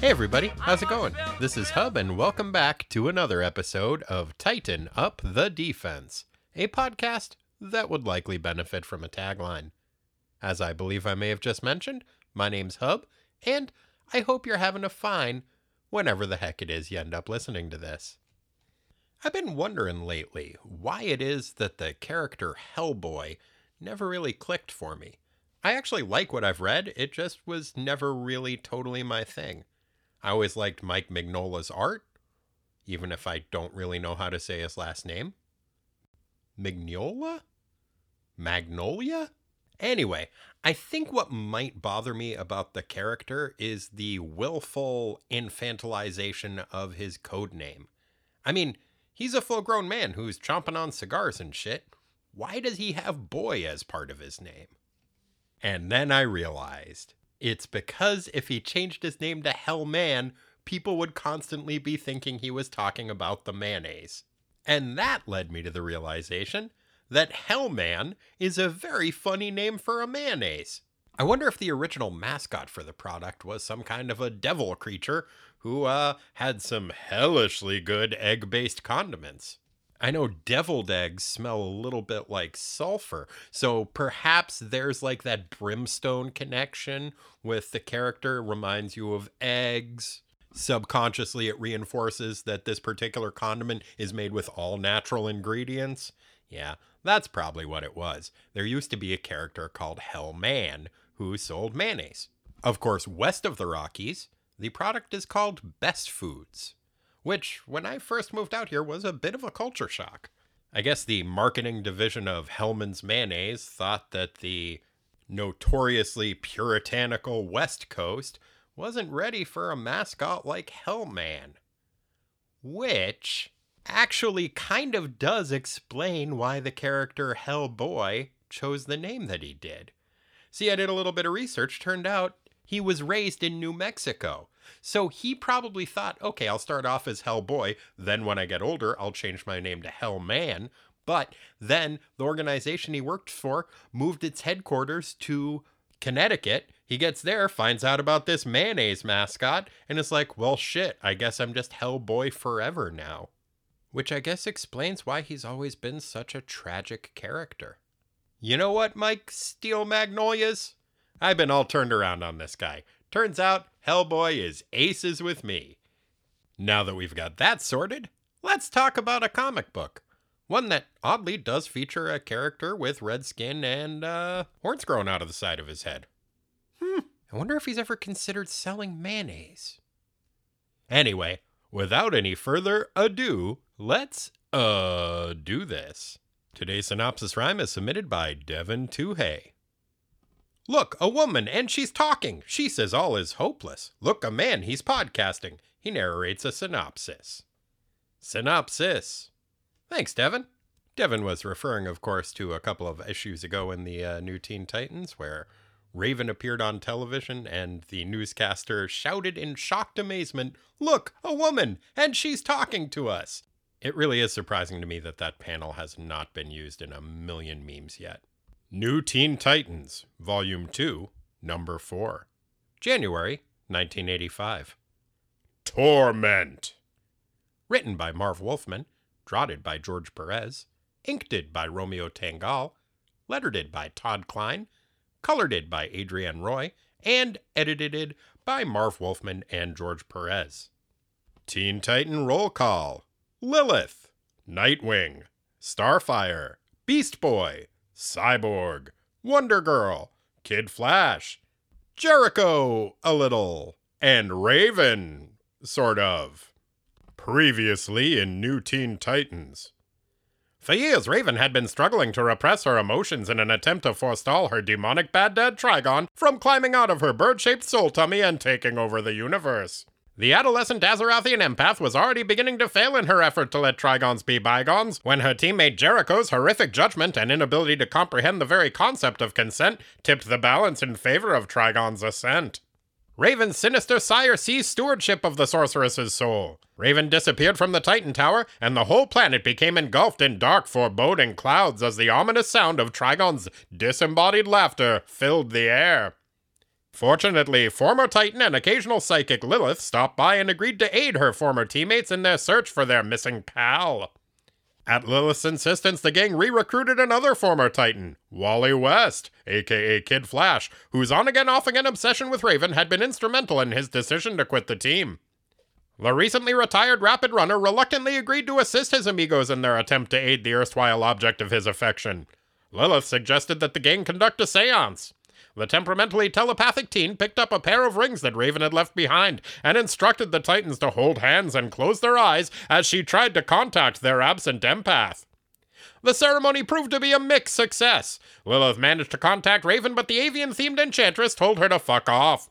Hey everybody, how's it going? This is Hub, and welcome back to another episode of Tighten Up the Defense, a podcast that would likely benefit from a tagline. As I believe I may have just mentioned, my name's Hub, and I hope you're having a fine whenever the heck it is you end up listening to this. I've been wondering lately why it is that the character Hellboy never really clicked for me. I actually like what I've read, it just was never really totally my thing. I always liked Mike Mignola's art, even if I don't really know how to say his last name. Mignola? Magnolia? Anyway, I think what might bother me about the character is the willful infantilization of his code name. I mean, he's a full grown man who's chomping on cigars and shit. Why does he have boy as part of his name? And then I realized it's because if he changed his name to Hellman, people would constantly be thinking he was talking about the mayonnaise. And that led me to the realization that Hellman is a very funny name for a mayonnaise. I wonder if the original mascot for the product was some kind of a devil creature who uh, had some hellishly good egg based condiments. I know deviled eggs smell a little bit like sulfur, so perhaps there's like that brimstone connection with the character reminds you of eggs. Subconsciously, it reinforces that this particular condiment is made with all natural ingredients. Yeah, that's probably what it was. There used to be a character called Hellman who sold mayonnaise. Of course, west of the Rockies, the product is called Best Foods which, when I first moved out here, was a bit of a culture shock. I guess the marketing division of Hellman's Mayonnaise thought that the notoriously puritanical West Coast wasn't ready for a mascot like Hellman. Which actually kind of does explain why the character Hellboy chose the name that he did. See, I did a little bit of research. Turned out he was raised in New Mexico. So he probably thought, okay, I'll start off as Hellboy. Then when I get older, I'll change my name to Hellman. But then the organization he worked for moved its headquarters to Connecticut. He gets there, finds out about this mayonnaise mascot, and is like, well, shit, I guess I'm just Hellboy forever now. Which I guess explains why he's always been such a tragic character. You know what, Mike Steel Magnolias? I've been all turned around on this guy. Turns out Hellboy is aces with me. Now that we've got that sorted, let's talk about a comic book. One that oddly does feature a character with red skin and uh, horns growing out of the side of his head. Hmm, I wonder if he's ever considered selling mayonnaise. Anyway, without any further ado, let's uh do this. Today's synopsis rhyme is submitted by Devin Tuhey. Look, a woman, and she's talking. She says all is hopeless. Look, a man, he's podcasting. He narrates a synopsis. Synopsis. Thanks, Devin. Devin was referring, of course, to a couple of issues ago in the uh, New Teen Titans where Raven appeared on television and the newscaster shouted in shocked amazement, Look, a woman, and she's talking to us. It really is surprising to me that that panel has not been used in a million memes yet. New Teen Titans, Volume 2, Number 4, January 1985. Torment! Written by Marv Wolfman, drotted by George Perez, inked by Romeo Tanghal, lettered by Todd Klein, colored by Adrienne Roy, and edited by Marv Wolfman and George Perez. Teen Titan Roll Call Lilith, Nightwing, Starfire, Beast Boy, Cyborg, Wonder Girl, Kid Flash, Jericho, a little, and Raven, sort of. Previously in New Teen Titans. For years, Raven had been struggling to repress her emotions in an attempt to forestall her demonic bad dad Trigon from climbing out of her bird shaped soul tummy and taking over the universe. The adolescent Azarathian empath was already beginning to fail in her effort to let Trigons be bygones when her teammate Jericho's horrific judgment and inability to comprehend the very concept of consent tipped the balance in favor of Trigon's ascent. Raven's sinister sire seized stewardship of the sorceress's soul. Raven disappeared from the Titan Tower, and the whole planet became engulfed in dark, foreboding clouds as the ominous sound of Trigon's disembodied laughter filled the air. Fortunately, former Titan and occasional psychic Lilith stopped by and agreed to aid her former teammates in their search for their missing pal. At Lilith's insistence, the gang re recruited another former Titan, Wally West, aka Kid Flash, whose on again, off again obsession with Raven had been instrumental in his decision to quit the team. The recently retired Rapid Runner reluctantly agreed to assist his amigos in their attempt to aid the erstwhile object of his affection. Lilith suggested that the gang conduct a seance. The temperamentally telepathic teen picked up a pair of rings that Raven had left behind and instructed the Titans to hold hands and close their eyes as she tried to contact their absent empath. The ceremony proved to be a mixed success. Lilith managed to contact Raven, but the avian themed enchantress told her to fuck off.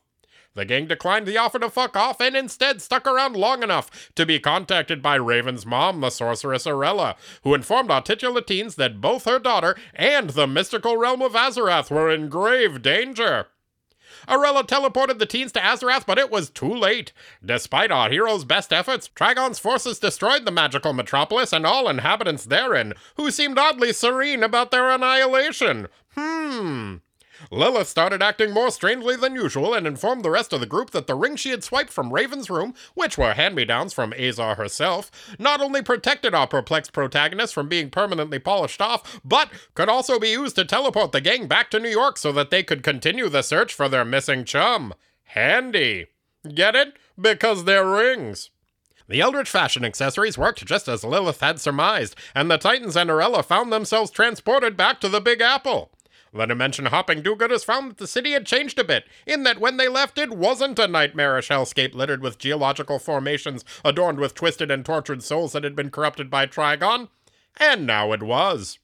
The gang declined the offer to fuck off and instead stuck around long enough to be contacted by Raven's mom, the sorceress Arella, who informed our titular teens that both her daughter and the mystical realm of Azarath were in grave danger. Arella teleported the teens to Azarath, but it was too late. Despite our hero's best efforts, Trigon's forces destroyed the magical metropolis and all inhabitants therein, who seemed oddly serene about their annihilation. Hmm. Lilith started acting more strangely than usual and informed the rest of the group that the ring she had swiped from Raven's room, which were hand me downs from Azar herself, not only protected our perplexed protagonist from being permanently polished off, but could also be used to teleport the gang back to New York so that they could continue the search for their missing chum. Handy. Get it? Because they're rings. The Eldritch fashion accessories worked just as Lilith had surmised, and the Titans and Arella found themselves transported back to the Big Apple. The dimension hopping do gooders found that the city had changed a bit, in that when they left, it wasn't a nightmarish hellscape littered with geological formations adorned with twisted and tortured souls that had been corrupted by Trigon. And now it was.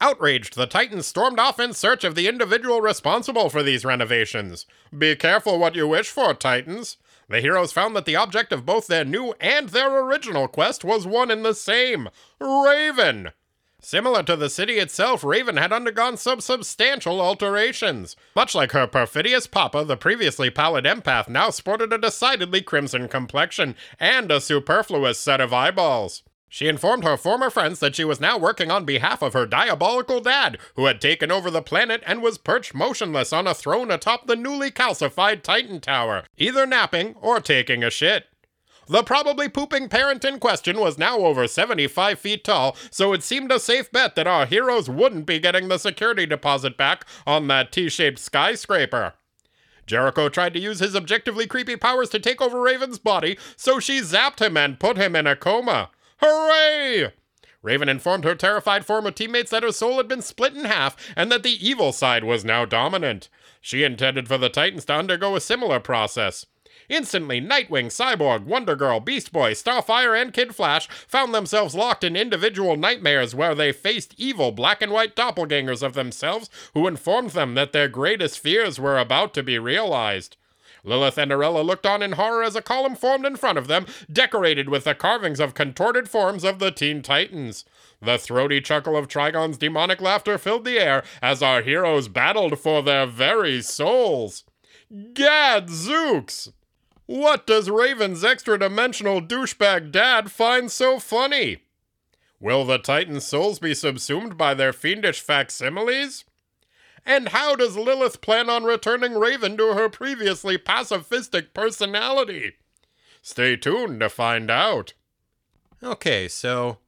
Outraged, the Titans stormed off in search of the individual responsible for these renovations. Be careful what you wish for, Titans. The heroes found that the object of both their new and their original quest was one and the same Raven. Similar to the city itself, Raven had undergone some substantial alterations. Much like her perfidious papa, the previously pallid empath now sported a decidedly crimson complexion and a superfluous set of eyeballs. She informed her former friends that she was now working on behalf of her diabolical dad, who had taken over the planet and was perched motionless on a throne atop the newly calcified Titan Tower, either napping or taking a shit. The probably pooping parent in question was now over 75 feet tall, so it seemed a safe bet that our heroes wouldn't be getting the security deposit back on that T shaped skyscraper. Jericho tried to use his objectively creepy powers to take over Raven's body, so she zapped him and put him in a coma. Hooray! Raven informed her terrified former teammates that her soul had been split in half and that the evil side was now dominant. She intended for the Titans to undergo a similar process. Instantly, Nightwing, Cyborg, Wonder Girl, Beast Boy, Starfire, and Kid Flash found themselves locked in individual nightmares where they faced evil black and white doppelgangers of themselves who informed them that their greatest fears were about to be realized. Lilith and Arella looked on in horror as a column formed in front of them, decorated with the carvings of contorted forms of the Teen Titans. The throaty chuckle of Trigon's demonic laughter filled the air as our heroes battled for their very souls. Gad Zooks! What does Raven's extra dimensional douchebag dad find so funny? Will the Titan souls be subsumed by their fiendish facsimiles? And how does Lilith plan on returning Raven to her previously pacifistic personality? Stay tuned to find out. Okay, so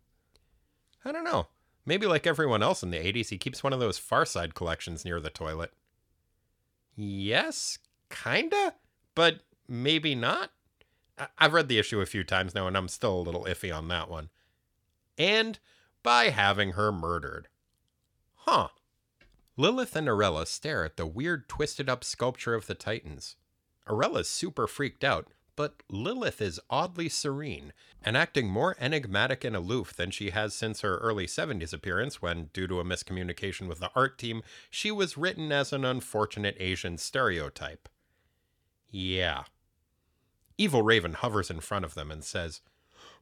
I don't know. Maybe like everyone else in the 80s, he keeps one of those Far Side collections near the toilet. Yes, kinda, but maybe not. I've read the issue a few times now, and I'm still a little iffy on that one. And by having her murdered. Huh. Lilith and Arella stare at the weird, twisted up sculpture of the Titans. Arella's super freaked out, but Lilith is oddly serene and acting more enigmatic and aloof than she has since her early 70s appearance when, due to a miscommunication with the art team, she was written as an unfortunate Asian stereotype. Yeah, Evil Raven hovers in front of them and says,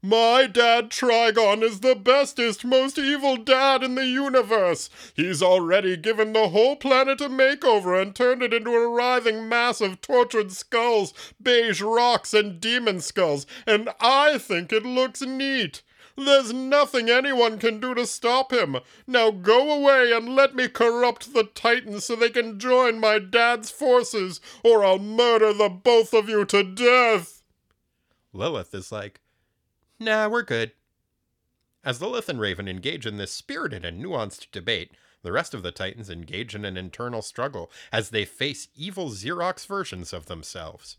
my dad Trigon is the bestest, most evil dad in the universe. He's already given the whole planet a makeover and turned it into a writhing mass of tortured skulls, beige rocks, and demon skulls, and I think it looks neat. There's nothing anyone can do to stop him. Now go away and let me corrupt the Titans so they can join my dad's forces, or I'll murder the both of you to death. Lilith is like, Nah, we're good. As Lilith and Raven engage in this spirited and nuanced debate, the rest of the Titans engage in an internal struggle as they face evil Xerox versions of themselves.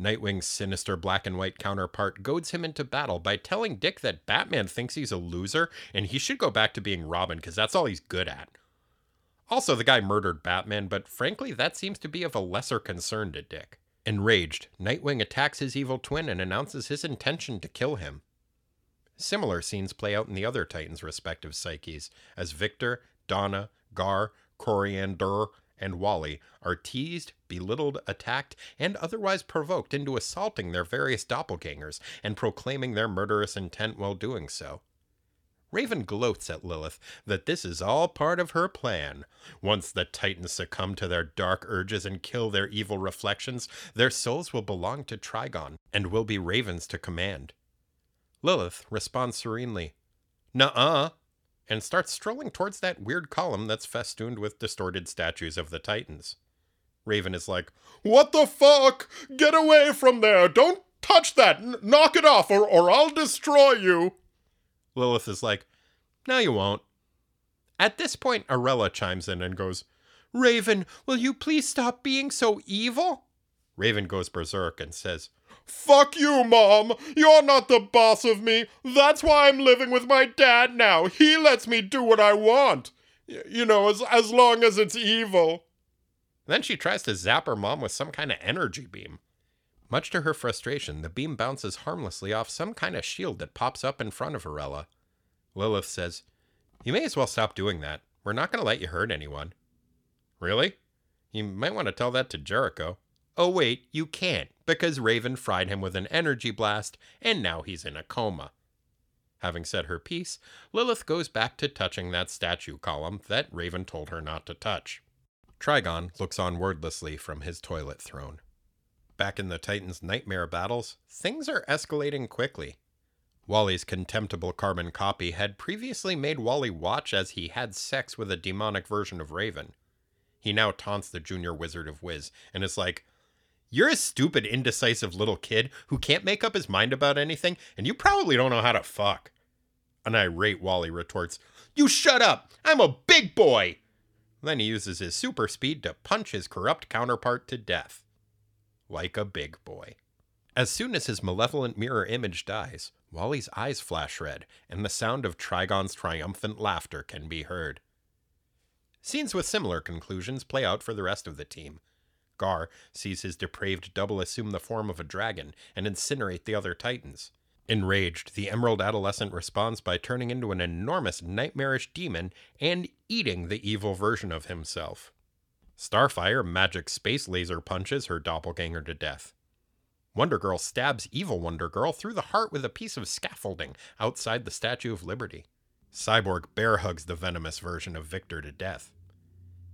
Nightwing's sinister black and white counterpart goads him into battle by telling Dick that Batman thinks he's a loser and he should go back to being Robin because that's all he's good at. Also, the guy murdered Batman, but frankly, that seems to be of a lesser concern to Dick. Enraged, Nightwing attacks his evil twin and announces his intention to kill him. Similar scenes play out in the other Titans' respective psyches, as Victor, Donna, Gar, Koriand'r, and Wally are teased, belittled, attacked, and otherwise provoked into assaulting their various doppelgangers and proclaiming their murderous intent while doing so. Raven gloats at Lilith that this is all part of her plan. Once the Titans succumb to their dark urges and kill their evil reflections, their souls will belong to Trigon and will be Raven's to command. Lilith responds serenely, Nuh-uh, and starts strolling towards that weird column that's festooned with distorted statues of the Titans. Raven is like, What the fuck? Get away from there! Don't touch that! N- knock it off, or, or I'll destroy you! Lilith is like, No, you won't. At this point, Arella chimes in and goes, Raven, will you please stop being so evil? Raven goes berserk and says, Fuck you, Mom! You're not the boss of me! That's why I'm living with my dad now! He lets me do what I want! You know, as, as long as it's evil. Then she tries to zap her mom with some kind of energy beam. Much to her frustration, the beam bounces harmlessly off some kind of shield that pops up in front of Arella. Lilith says, You may as well stop doing that. We're not going to let you hurt anyone. Really? You might want to tell that to Jericho. Oh, wait, you can't, because Raven fried him with an energy blast, and now he's in a coma. Having said her piece, Lilith goes back to touching that statue column that Raven told her not to touch. Trigon looks on wordlessly from his toilet throne. Back in the Titans' nightmare battles, things are escalating quickly. Wally's contemptible carbon copy had previously made Wally watch as he had sex with a demonic version of Raven. He now taunts the junior wizard of Wiz and is like, You're a stupid, indecisive little kid who can't make up his mind about anything, and you probably don't know how to fuck. An irate Wally retorts, You shut up! I'm a big boy! Then he uses his super speed to punch his corrupt counterpart to death. Like a big boy. As soon as his malevolent mirror image dies, Wally's eyes flash red, and the sound of Trigon's triumphant laughter can be heard. Scenes with similar conclusions play out for the rest of the team. Gar sees his depraved double assume the form of a dragon and incinerate the other Titans. Enraged, the Emerald Adolescent responds by turning into an enormous nightmarish demon and eating the evil version of himself. Starfire magic space laser punches her doppelganger to death. Wonder Girl stabs evil Wonder Girl through the heart with a piece of scaffolding outside the Statue of Liberty. Cyborg bear hugs the venomous version of Victor to death.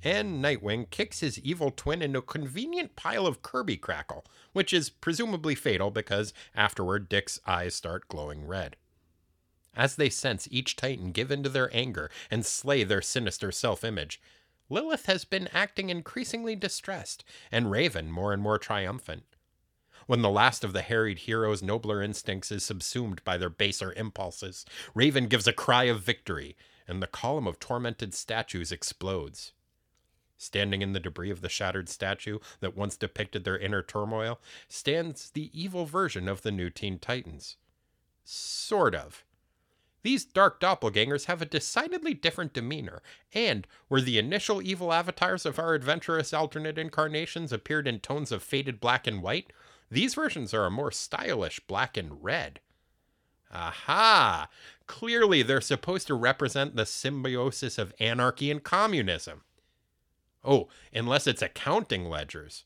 And Nightwing kicks his evil twin into a convenient pile of Kirby crackle, which is presumably fatal because afterward Dick's eyes start glowing red. As they sense each Titan give in to their anger and slay their sinister self image, Lilith has been acting increasingly distressed, and Raven more and more triumphant. When the last of the harried hero's nobler instincts is subsumed by their baser impulses, Raven gives a cry of victory, and the column of tormented statues explodes. Standing in the debris of the shattered statue that once depicted their inner turmoil stands the evil version of the new Teen Titans. Sort of. These dark doppelgangers have a decidedly different demeanor, and where the initial evil avatars of our adventurous alternate incarnations appeared in tones of faded black and white, these versions are a more stylish black and red. Aha! Clearly, they're supposed to represent the symbiosis of anarchy and communism. Oh, unless it's accounting ledgers.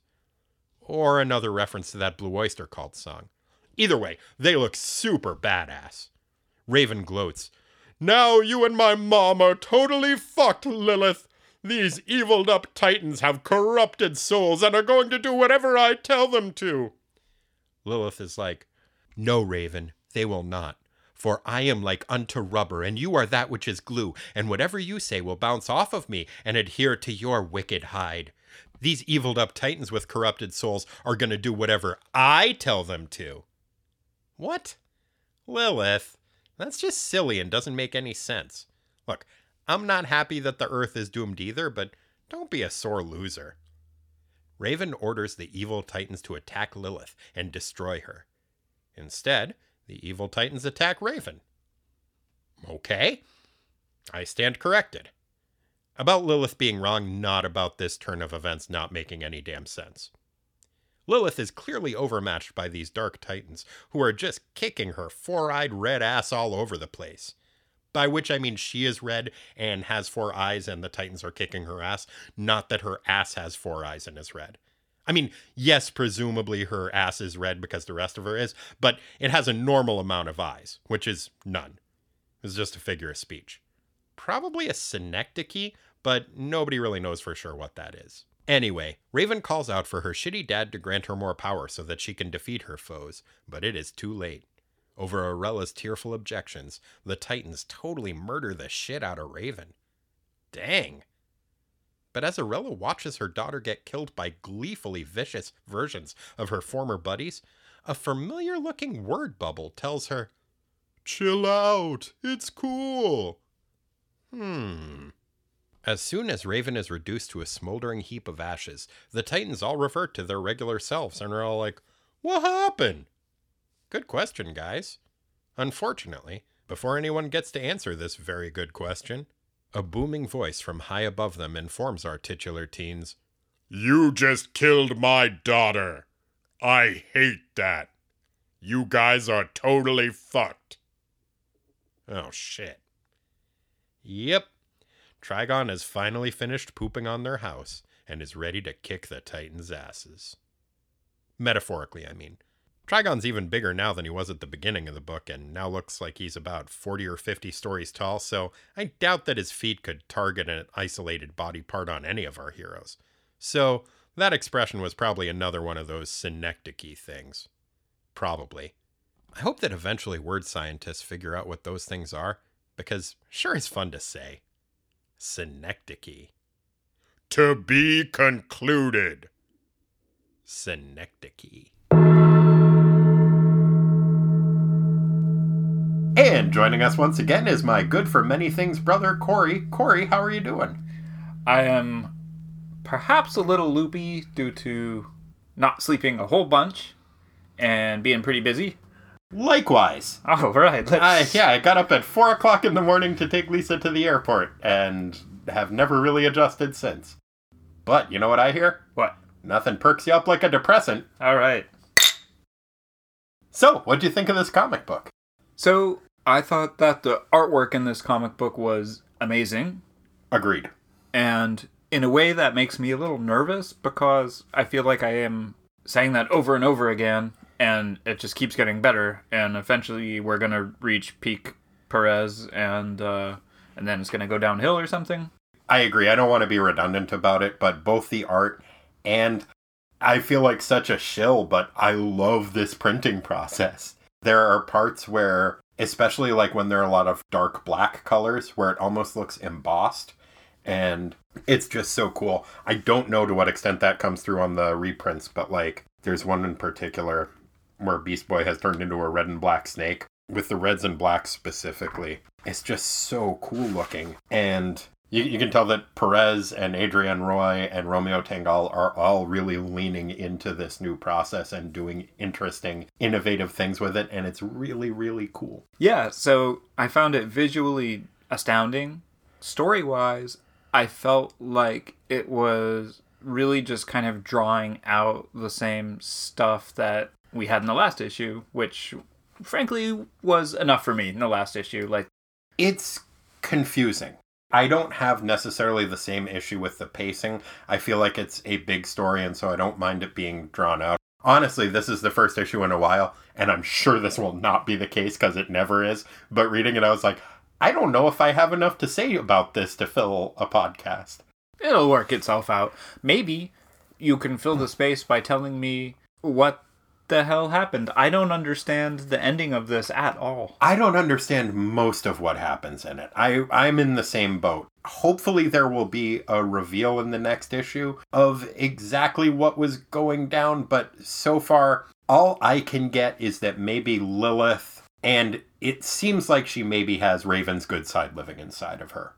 Or another reference to that Blue Oyster Cult song. Either way, they look super badass. Raven gloats. Now you and my mom are totally fucked, Lilith. These eviled up titans have corrupted souls and are going to do whatever I tell them to. Lilith is like, No, Raven, they will not. For I am like unto rubber, and you are that which is glue, and whatever you say will bounce off of me and adhere to your wicked hide. These eviled up titans with corrupted souls are going to do whatever I tell them to. What? Lilith, that's just silly and doesn't make any sense. Look, I'm not happy that the Earth is doomed either, but don't be a sore loser. Raven orders the evil titans to attack Lilith and destroy her. Instead, the evil titans attack Raven. Okay. I stand corrected. About Lilith being wrong, not about this turn of events not making any damn sense. Lilith is clearly overmatched by these dark titans, who are just kicking her four eyed red ass all over the place. By which I mean she is red and has four eyes, and the titans are kicking her ass, not that her ass has four eyes and is red. I mean, yes, presumably her ass is red because the rest of her is, but it has a normal amount of eyes, which is none. It's just a figure of speech. Probably a synecdoche, but nobody really knows for sure what that is. Anyway, Raven calls out for her shitty dad to grant her more power so that she can defeat her foes, but it is too late. Over Arella's tearful objections, the Titans totally murder the shit out of Raven. Dang. But as Arella watches her daughter get killed by gleefully vicious versions of her former buddies, a familiar looking word bubble tells her, Chill out, it's cool. Hmm. As soon as Raven is reduced to a smoldering heap of ashes, the Titans all revert to their regular selves and are all like, What happened? Good question, guys. Unfortunately, before anyone gets to answer this very good question, a booming voice from high above them informs our titular teens You just killed my daughter. I hate that. You guys are totally fucked. Oh, shit. Yep. Trigon has finally finished pooping on their house and is ready to kick the Titans' asses. Metaphorically, I mean. Trigon's even bigger now than he was at the beginning of the book, and now looks like he's about 40 or 50 stories tall, so I doubt that his feet could target an isolated body part on any of our heroes. So, that expression was probably another one of those synecdoche things. Probably. I hope that eventually word scientists figure out what those things are, because sure is fun to say. Synecdoche. To be concluded. Synecdoche. And joining us once again is my good for many things brother, Corey. Corey, how are you doing? I am perhaps a little loopy due to not sleeping a whole bunch and being pretty busy. Likewise. All right, let's. I, yeah, I got up at 4 o'clock in the morning to take Lisa to the airport and have never really adjusted since. But you know what I hear? What? Nothing perks you up like a depressant. All right. So, what'd you think of this comic book? So I thought that the artwork in this comic book was amazing, Agreed. and in a way that makes me a little nervous because I feel like I am saying that over and over again, and it just keeps getting better. And eventually, we're gonna reach peak Perez, and uh, and then it's gonna go downhill or something. I agree. I don't want to be redundant about it, but both the art and I feel like such a shill, but I love this printing process. There are parts where, especially like when there are a lot of dark black colors, where it almost looks embossed. And it's just so cool. I don't know to what extent that comes through on the reprints, but like there's one in particular where Beast Boy has turned into a red and black snake, with the reds and blacks specifically. It's just so cool looking. And you, you can tell that Perez and Adrienne Roy and Romeo Tanghal are all really leaning into this new process and doing interesting, innovative things with it. And it's really, really cool. Yeah, so I found it visually astounding. Story wise, I felt like it was really just kind of drawing out the same stuff that we had in the last issue, which frankly was enough for me in the last issue. Like, It's confusing. I don't have necessarily the same issue with the pacing. I feel like it's a big story, and so I don't mind it being drawn out. Honestly, this is the first issue in a while, and I'm sure this will not be the case because it never is. But reading it, I was like, I don't know if I have enough to say about this to fill a podcast. it'll work itself out. Maybe you can fill the space by telling me what the hell happened? I don't understand the ending of this at all. I don't understand most of what happens in it. I I'm in the same boat. Hopefully there will be a reveal in the next issue of exactly what was going down, but so far all I can get is that maybe Lilith and it seems like she maybe has Raven's good side living inside of her.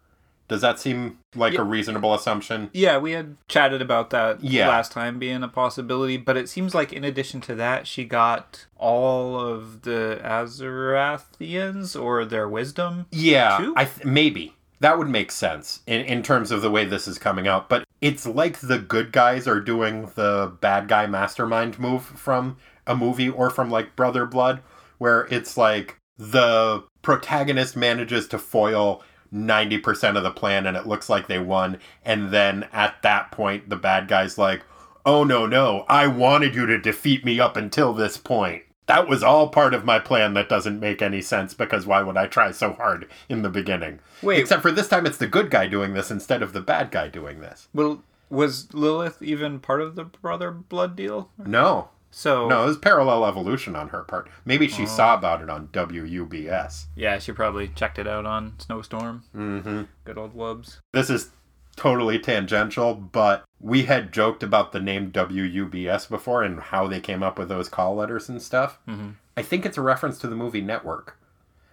Does that seem like Yeah. a reasonable assumption? Yeah, we had chatted about that Yeah. last time being a possibility, but it seems like in addition to that, she got all of the Azarathians or their wisdom. Yeah, Two? I th- maybe that would make sense in in terms of the way this is coming out. But it's like the good guys are doing the bad guy mastermind move from a movie or from like Brother Blood, where it's like the protagonist manages to foil. 90% of the plan and it looks like they won and then at that point the bad guy's like oh no no i wanted you to defeat me up until this point that was all part of my plan that doesn't make any sense because why would I try so hard in the beginning? Wait. Except for this time it's the good guy doing this instead of the bad guy doing this. Well, was Lilith even part of the Brother Blood deal? No. So No, it was parallel evolution on her part. Maybe she saw about it on WUBS. yeah, she probably checked it out on Snowstorm. Mm-hmm. Good old Wubs. This is totally tangential, but we had joked about the name WUBS before and how they came up with those call letters and stuff. Mhm. I think it's a reference to the movie Network.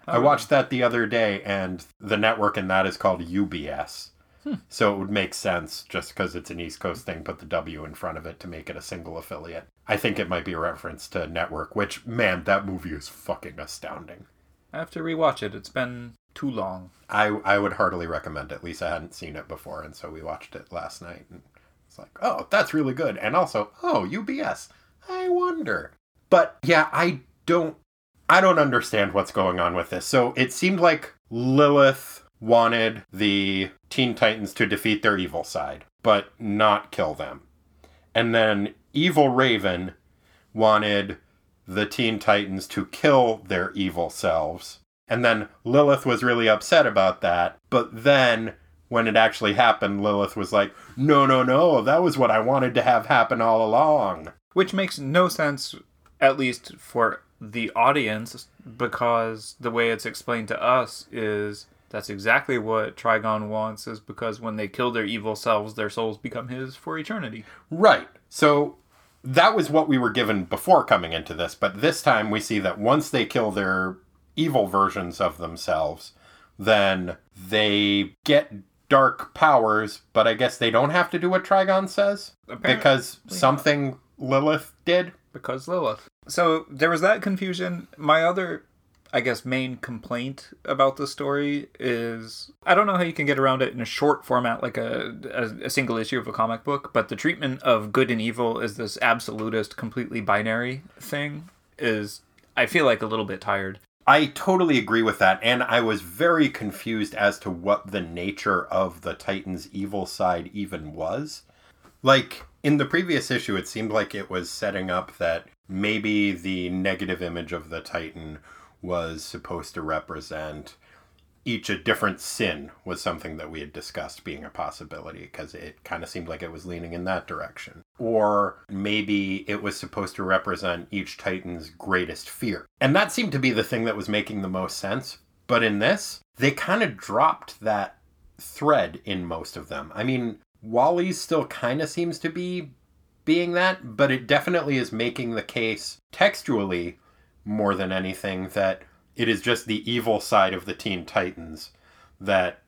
I Oh, watched that the other day, and the network in that is called UBS. So it would make sense just because it's an East Coast thing, put the W in front of it to make it a single affiliate. I think it might be a reference to Network, which, man, that movie is fucking astounding. I have to rewatch it. It's been too long. I, I would heartily recommend it. At least I hadn't seen it before, and so we watched it last night. And it's like, oh, that's really good. And also, oh, UBS. I wonder. But yeah, I don't I don't understand what's going on with this. So it seemed like Lilith wanted the Teen Titans to defeat their evil side, but not kill them. And then Evil Raven wanted the Teen Titans to kill their evil selves. And then Lilith was really upset about that. But then when it actually happened, Lilith was like, no, no, no, that was what I wanted to have happen all along. Which makes no sense, at least for the audience, because the way it's explained to us is that's exactly what Trigon wants, is because when they kill their evil selves, their souls become his for eternity. Right. So that was what we were given before coming into this, but this time we see that once they kill their evil versions of themselves, then they get dark powers, but I guess they don't have to do what Trigon says Apparently because something Lilith did. because Lilith. So there was that confusion. My other, I guess, main complaint about the story is I don't know how you can get around it in a short format like a, a, a single issue of a comic book, but the treatment of good and evil as this absolutist, completely binary thing is, I feel like, a little bit tired. I totally agree with that, and I was very confused as to what the nature of the Titan's evil side even was. Like, in the previous issue, it seemed like it was setting up that maybe the negative image of the Titan was supposed to represent each a different sin, was something that we had discussed being a possibility, because it kind of seemed like it was leaning in that direction. Or maybe it was supposed to represent each Titan's greatest fear. And that seemed to be the thing that was making the most sense. But in this, they kind of dropped that thread in most of them. I mean, Wally's still kind of seems to be being that, but it definitely is making the case textually more than anything that it is just the evil side of the Teen Titans that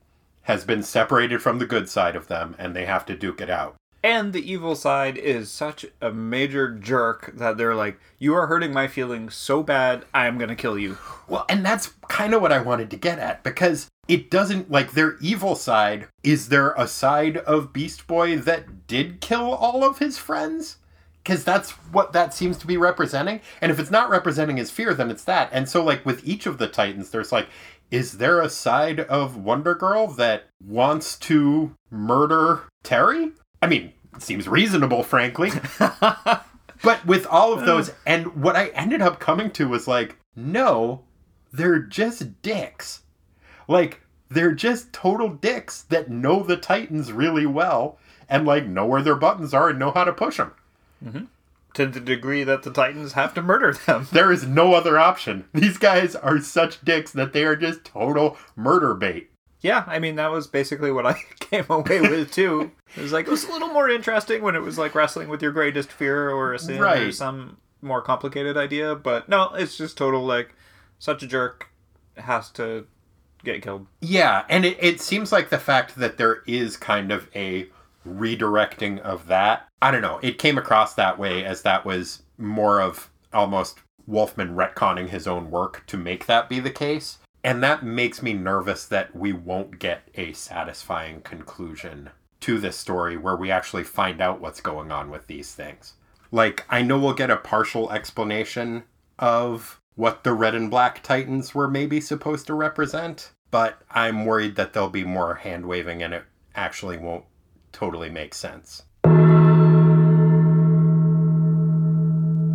has been separated from the good side of them and they have to duke it out. And the evil side is such a major jerk that they're like, You are hurting my feelings so bad, I am going to kill you. Well, and that's kind of what I wanted to get at because it doesn't like their evil side. Is there a side of Beast Boy that did kill all of his friends? Because that's what that seems to be representing. And if it's not representing his fear, then it's that. And so, like, with each of the Titans, there's like, is there a side of Wonder Girl that wants to murder Terry? I mean, it seems reasonable, frankly. But with all of uh. those, and what I ended up coming to was like, no, they're just dicks. Like, they're just total dicks that know the Titans really well and, like, know where their buttons are and know how to push them. Mm-hmm. to the degree that the Titans have to murder them. There is no other option. These guys are such dicks that they are just total murder bait. Yeah, I mean that was basically what I came away with too. It was like it was a little more interesting when it was like wrestling with your greatest fear or a sin or some more complicated idea, but no, it's just total like such a jerk has to get killed. Yeah, and it, it seems like the fact that there is kind of a redirecting of that. I don't know. It came across that way as that was more of almost Wolfman retconning his own work to make that be the case. And that makes me nervous that we won't get a satisfying conclusion to this story where we actually find out what's going on with these things. Like, I know we'll get a partial explanation of what the red and black titans were maybe supposed to represent, but I'm worried that there'll be more hand waving and it actually won't totally makes sense.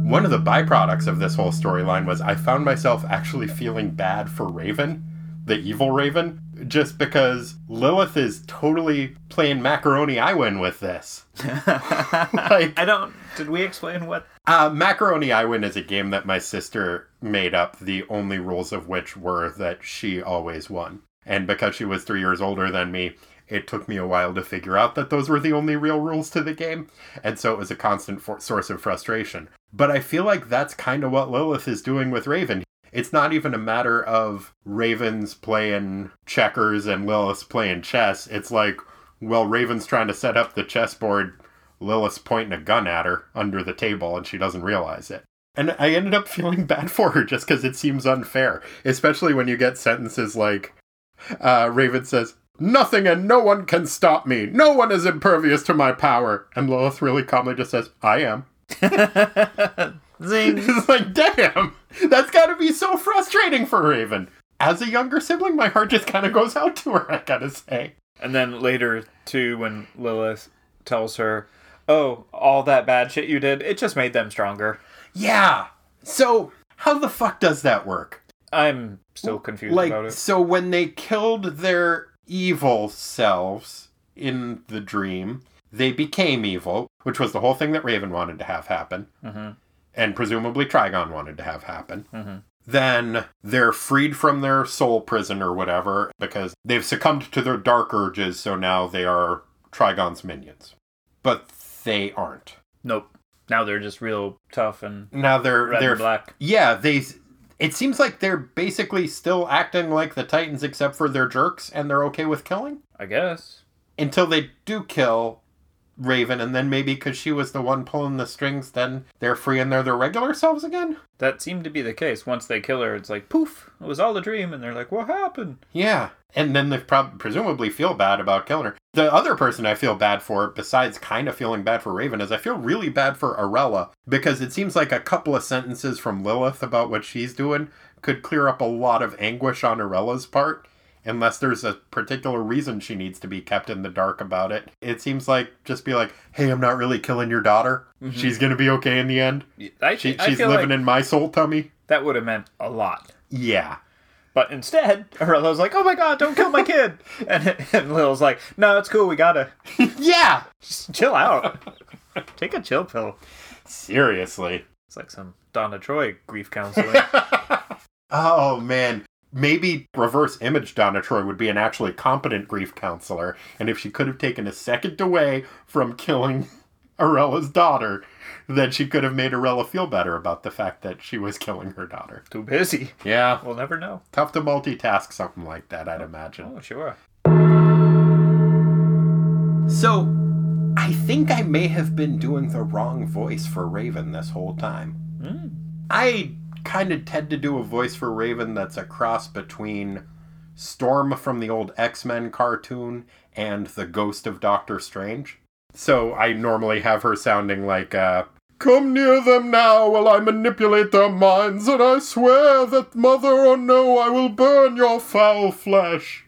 One of the byproducts of this whole storyline was I found myself actually feeling bad for Raven, the evil Raven, just because Lilith is totally playing macaroni I win with this. like, I don't. Did we explain what? uh, Macaroni I Win is a game that my sister made up, the only rules of which were that she always won. And because she was three years older than me, it took me a while to figure out that those were the only real rules to the game. And so it was a constant for- source of frustration. But I feel like that's kind of what Lilith is doing with Raven. It's not even a matter of Raven's playing checkers and Lilith's playing chess. It's like, well, Raven's trying to set up the chessboard Lilith's pointing a gun at her under the table and she doesn't realize it. And I ended up feeling bad for her just because it seems unfair, especially when you get sentences like uh, Raven says, Nothing and no one can stop me. No one is impervious to my power. And Lilith really calmly just says, I am. Zing. It's like, damn, that's got to be so frustrating for Raven. As a younger sibling, my heart just kind of goes out to her, I gotta say. And then later, too, when Lilith tells her, "Oh, all that bad shit you did, it just made them stronger." Yeah. So, how the fuck does that work? I'm still confused like about it. so when they killed their evil selves in the dream they became evil which was the whole thing that raven wanted to have happen Mhm. and presumably trigon wanted to have happen Mhm. then they're freed from their soul prison or whatever because they've succumbed to their dark urges so now they are trigon's minions but they aren't Nope. Now they're just real tough and now they're they're black. Yeah, they. It seems like they're basically still acting like the Titans, except for they're jerks and they're okay with killing I guess. until they do kill Raven, and then maybe because she was the one pulling the strings, then they're free and they're their regular selves again. That seemed to be the case. Once they kill her, it's like poof, it was all a dream, and they're like, "What happened?" Yeah, and then they prob- presumably feel bad about killing her. The other person I feel bad for, besides kind of feeling bad for Raven, is I feel really bad for Arella because it seems like a couple of sentences from Lilith about what she's doing could clear up a lot of anguish on Arella's part. Unless there's a particular reason she needs to be kept in the dark about it. It seems like just be like, hey, I'm not really killing your daughter. Mm-hmm. She's going to be okay in the end. I, She, I she's living like in my soul tummy. that would have meant a lot. Yeah. But instead, Arella's like, "Oh my god, don't kill my kid!" and, and Lil's like, "No, it's cool. We gotta yeah. just chill out. Take a chill pill." Seriously. It's like some Donna Troy grief counseling. Oh man, maybe reverse image Donna Troy would be an actually competent grief counselor, and if she could have taken a second away from killing Arella's daughter, then she could have made Arella feel better about the fact that she was killing her daughter. Too busy. Yeah, We'll never know. tough to multitask something like that, I'd imagine. Oh, sure. So, I think I may have been doing the wrong voice for Raven this whole time. Mm. I kind of tend to do a voice for Raven that's a cross between Storm from the old X Men cartoon and the ghost of Doctor Strange. So I normally have her sounding like, uh, Come near them now while I manipulate their minds, and I swear that, mother or no, I will burn your foul flesh.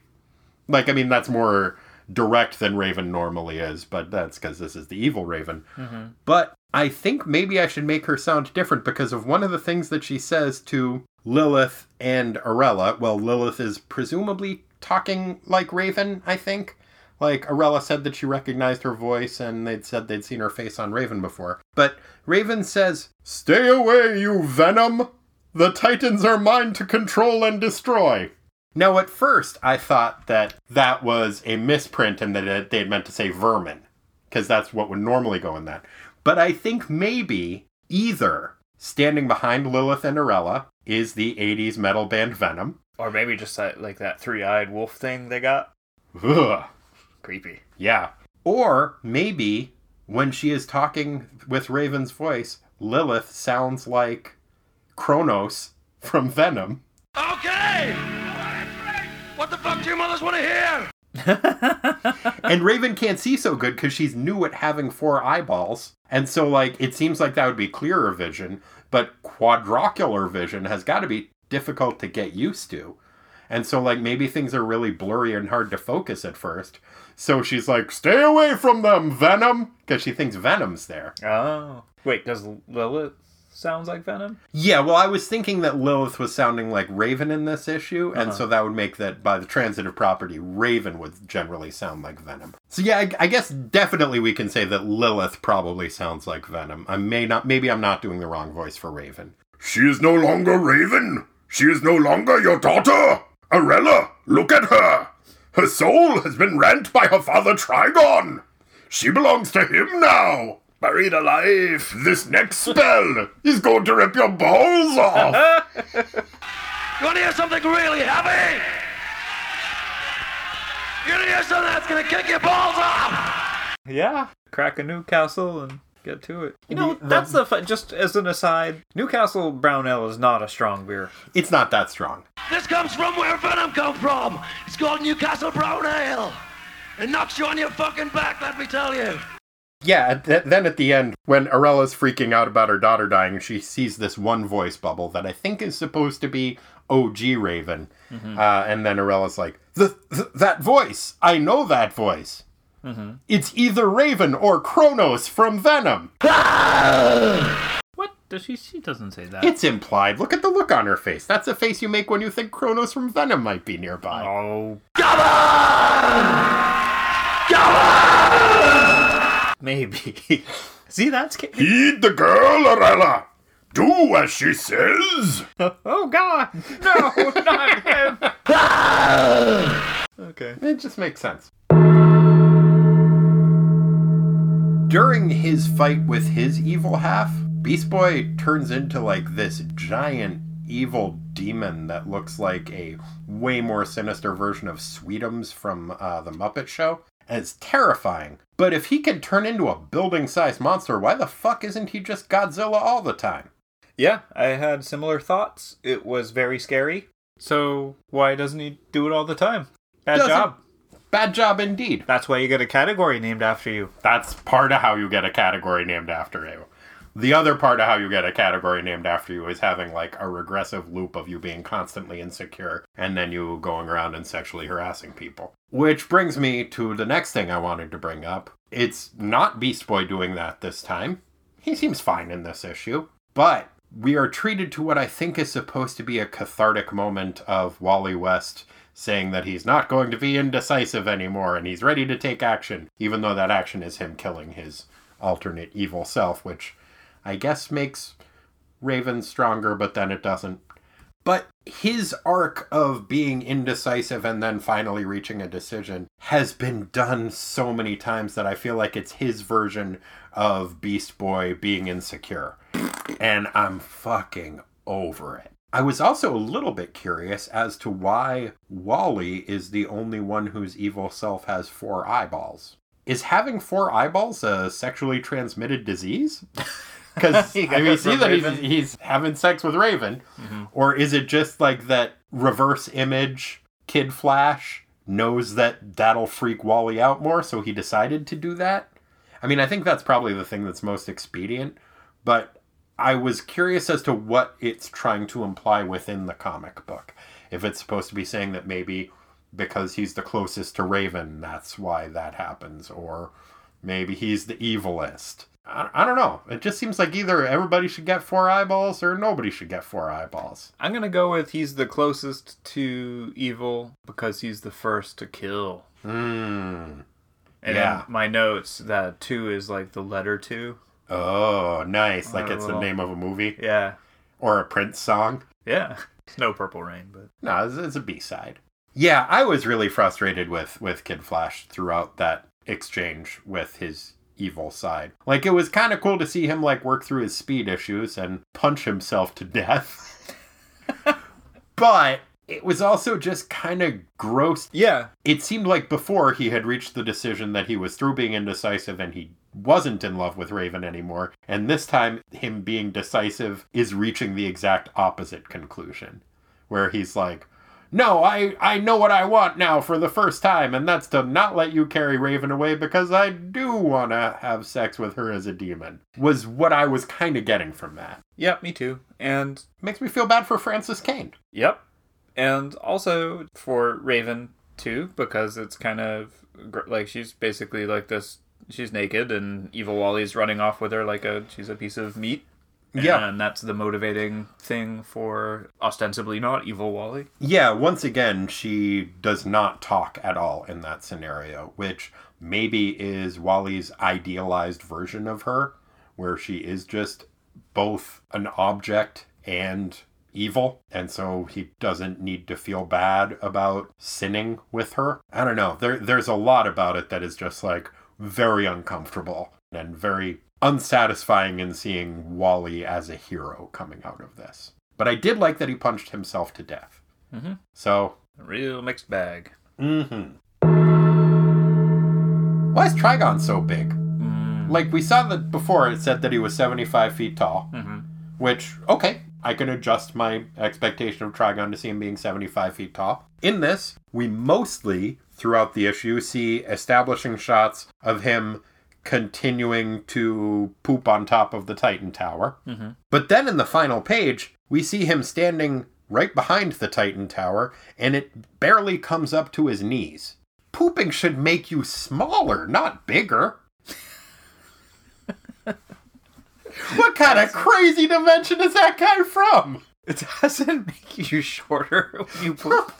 Like, I mean, that's more direct than Raven normally is, but that's because this is the evil Raven. Mm-hmm. But I think maybe I should make her sound different because of one of the things that she says to Lilith and Arella. Well, Lilith is presumably talking like Raven, I think. Like, Arella said that she recognized her voice and they'd said they'd seen her face on Raven before. But Raven says, Stay away, you venom! The Titans are mine to control and destroy. Now, at first, I thought that that was a misprint and that they had meant to say vermin, because that's what would normally go in that. But I think maybe either standing behind Lilith and Arella is the 80s metal band Venom. Or maybe just that, like that three-eyed wolf thing they got. Ugh. Creepy. Yeah. Or maybe when she is talking with Raven's voice, Lilith sounds like Cronos from Venom. Okay! What the fuck do your mothers want to hear? and Raven can't see so good because she's new at having four eyeballs. And so, like, it seems like that would be clearer vision, but quadrocular vision has got to be difficult to get used to. And so, like, maybe things are really blurry and hard to focus at first. So she's like, stay away from them, Venom! Because she thinks Venom's there. Oh. Wait, does Lilith sounds like Venom? Yeah, well, I was thinking that Lilith was sounding like Raven in this issue, and uh-huh. so that would make that by the transitive property, Raven would generally sound like Venom. So yeah, I, I guess definitely we can say that Lilith probably sounds like Venom. I may not, maybe I'm not doing the wrong voice for Raven. She is no longer Raven. She is no longer your daughter. Arella, look at her. Her soul has been rent by her father Trigon. She belongs to him now. Buried alive. This next spell is going to rip your balls off. You want to hear something really heavy? You want to hear something that's gonna kick your balls off? Yeah. Crack a Newcastle and get to it. You know, that's the fu- just as an aside. Newcastle Brown Ale is not a strong beer. It's not that strong. This comes from where Venom come from. It's called Newcastle Brown Ale. It knocks you on your fucking back, let me tell you. Yeah, th- then at the end, when Arella's freaking out about her daughter dying, she sees this one voice bubble that I think is supposed to be OG Raven. Uh, and then Arella's like, the, th- that voice! I know that voice! It's either Raven or Cronos from Venom. What? Does she? She doesn't say that. It's implied. Look at the look on her face. That's a face you make when you think Cronos from Venom might be nearby. oh. Maybe. See, that's. Ca- Heed the girl, Arella. Do as she says. oh God! No, not him. okay. It just makes sense. During his fight with his evil half, Beast Boy turns into like this giant evil demon that looks like a way more sinister version of Sweetums from uh, the Muppet Show. It's terrifying. But if he can turn into a building sized monster, why the fuck isn't he just Godzilla all the time? Yeah, I had similar thoughts. It was very scary. So why doesn't he do it all the time? Bad Doesn't- job. Bad job indeed. That's why you get a category named after you. That's part of how you get a category named after you. The other part of how you get a category named after you is having like a regressive loop of you being constantly insecure and then you going around and sexually harassing people. Which brings me to the next thing I wanted to bring up. It's not Beast Boy doing that this time. He seems fine in this issue. But we are treated to what I think is supposed to be a cathartic moment of Wally West saying that he's not going to be indecisive anymore and he's ready to take action, even though that action is him killing his alternate evil self, which I guess makes Raven stronger, but then it doesn't. But his arc of being indecisive and then finally reaching a decision has been done so many times that I feel like it's his version of Beast Boy being insecure. And I'm fucking over it. I was also a little bit curious as to why Wally is the only one whose evil self has four eyeballs. Is having four eyeballs a sexually transmitted disease? Because I mean, see that he's, he's having sex with Raven, or is it just like that reverse image? Kid Flash knows that that'll freak Wally out more, so he decided to do that. I mean, I think that's probably the thing that's most expedient, but I was curious as to what it's trying to imply within the comic book. If it's supposed to be saying that maybe because he's the closest to Raven, that's why that happens, or maybe he's the evilest. I, I don't know. It just seems like either everybody should get four eyeballs or nobody should get four eyeballs. I'm gonna go with he's the closest to evil because he's the first to kill. Hmm. And Yeah. my notes that two is like the letter two. Oh, nice. Like it's the name of a movie Yeah. or a Prince song. Yeah. It's no purple rain, but No, it's, it's a B side. Yeah, I was really frustrated with with Kid Flash throughout that exchange with his evil side. Like it was kind of cool to see him like work through his speed issues and punch himself to death. but it was also just kind of gross. Yeah. It seemed like before he had reached the decision that he was through being indecisive and he wasn't in love with Raven anymore. And this time, him being decisive is reaching the exact opposite conclusion, where he's like, no, I, I know what I want now for the first time, and that's to not let you carry Raven away because I do want to have sex with her as a demon, was what I was kind of getting from that. Yep, me too. And Makes me feel bad for Frances Kane. Yep. And also for Raven too, because it's kind of like she's basically like this. She's naked, and Evil Wally's running off with her like a she's a piece of meat. Yeah. and that's the motivating thing for ostensibly not Evil Wally. Yeah, once again, she does not talk at all in that scenario, which maybe is Wally's idealized version of her, where she is just both an object and evil, and so he doesn't need to feel bad about sinning with her. I don't know. There there's a lot about it that is just like very uncomfortable and very unsatisfying in seeing Wally as a hero coming out of this. But I did like that he punched himself to death. Mhm. So, A real mixed bag. mm-hmm. Why is Trigon so big? Mm, Like we saw that before, it said that he was 75 feet tall, mhm. which, okay, I can adjust my expectation of Trigon to see him being 75 feet tall. In this, we mostly, throughout the issue, see establishing shots of him continuing to poop on top of the Titan Tower. Mhm. But then in the final page, we see him standing right behind the Titan Tower, and it barely comes up to his knees. Pooping should make you smaller, not bigger. what kind of crazy dimension is that guy from? It doesn't make you shorter when you poop.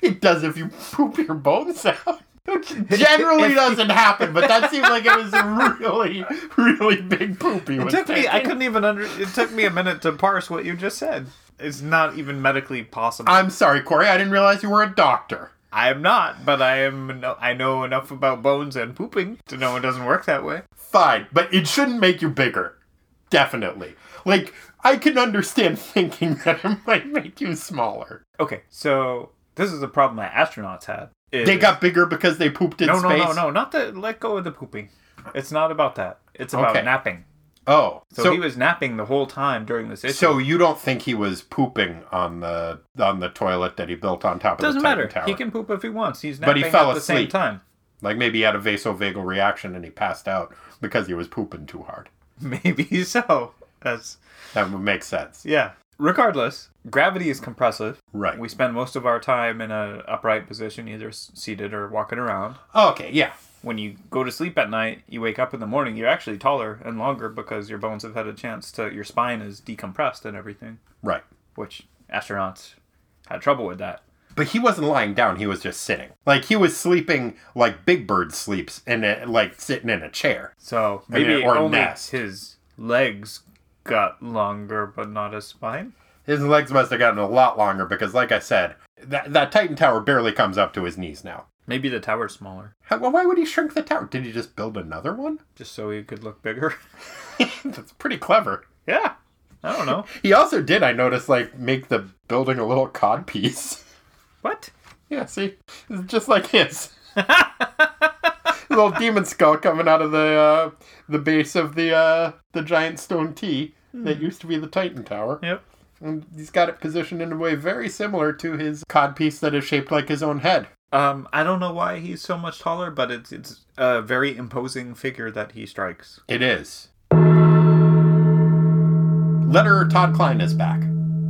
It does if you poop your bones out. Which generally doesn't happen, but that seemed like it was a really, really big poopy. It took me. I couldn't even under. It took me a minute to parse what you just said. It's not even medically possible. I'm sorry, Corey. I didn't realize you were a doctor. I am not, but I am. no- I know enough about bones and pooping to know it doesn't work that way. Fine, but it shouldn't make you bigger. Definitely. Like, I can understand thinking that it might make you smaller. Okay, so this is a problem that astronauts had. Is- They got bigger because they pooped in no, no, space. no, no, not the. Let go of the pooping. It's not about that. It's about Okay. napping. Oh, So, he was napping the whole time during this issue. So you don't think he was pooping on the on the toilet that he built on top of the tower? doesn't the Titan matter. Tower? He can poop if he wants. He's napping But he fell at the same asleep. time. Like maybe he had a vasovagal reaction and he passed out because he was pooping too hard. Maybe so. That's That would make sense. yeah. Regardless, gravity is compressive. Right. We spend most of our time in a upright position, either seated or walking around. Oh, okay, yeah. When you go to sleep at night, you wake up in the morning, you're actually taller and longer because your bones have had a chance to your spine is decompressed and everything, Right. which astronauts had trouble with that. But he wasn't lying down, he was just sitting. Like he was sleeping like Big Bird sleeps in a, like sitting in a chair. So maybe or only nest. his legs got longer, but not his spine. His legs must have gotten a lot longer because like I said, that that Titan Tower barely comes up to his knees now. Maybe the tower's smaller, How, well, why would he shrink the tower? Did he just build another one? just so he could look bigger. That's pretty clever. yeah, I don't know. He also did, I noticed, like make the building a little cod piece. what? Yeah, see, it's just like his. Little demon skull coming out of the uh, the base of the uh, the giant stone T that used to be the Titan Tower. Yep. And he's got it positioned in a way very similar to his cod piece that is shaped like his own head. Um, I don't know why he's so much taller, but it's it's a very imposing figure that he strikes. It is. Letter Todd Klein is back.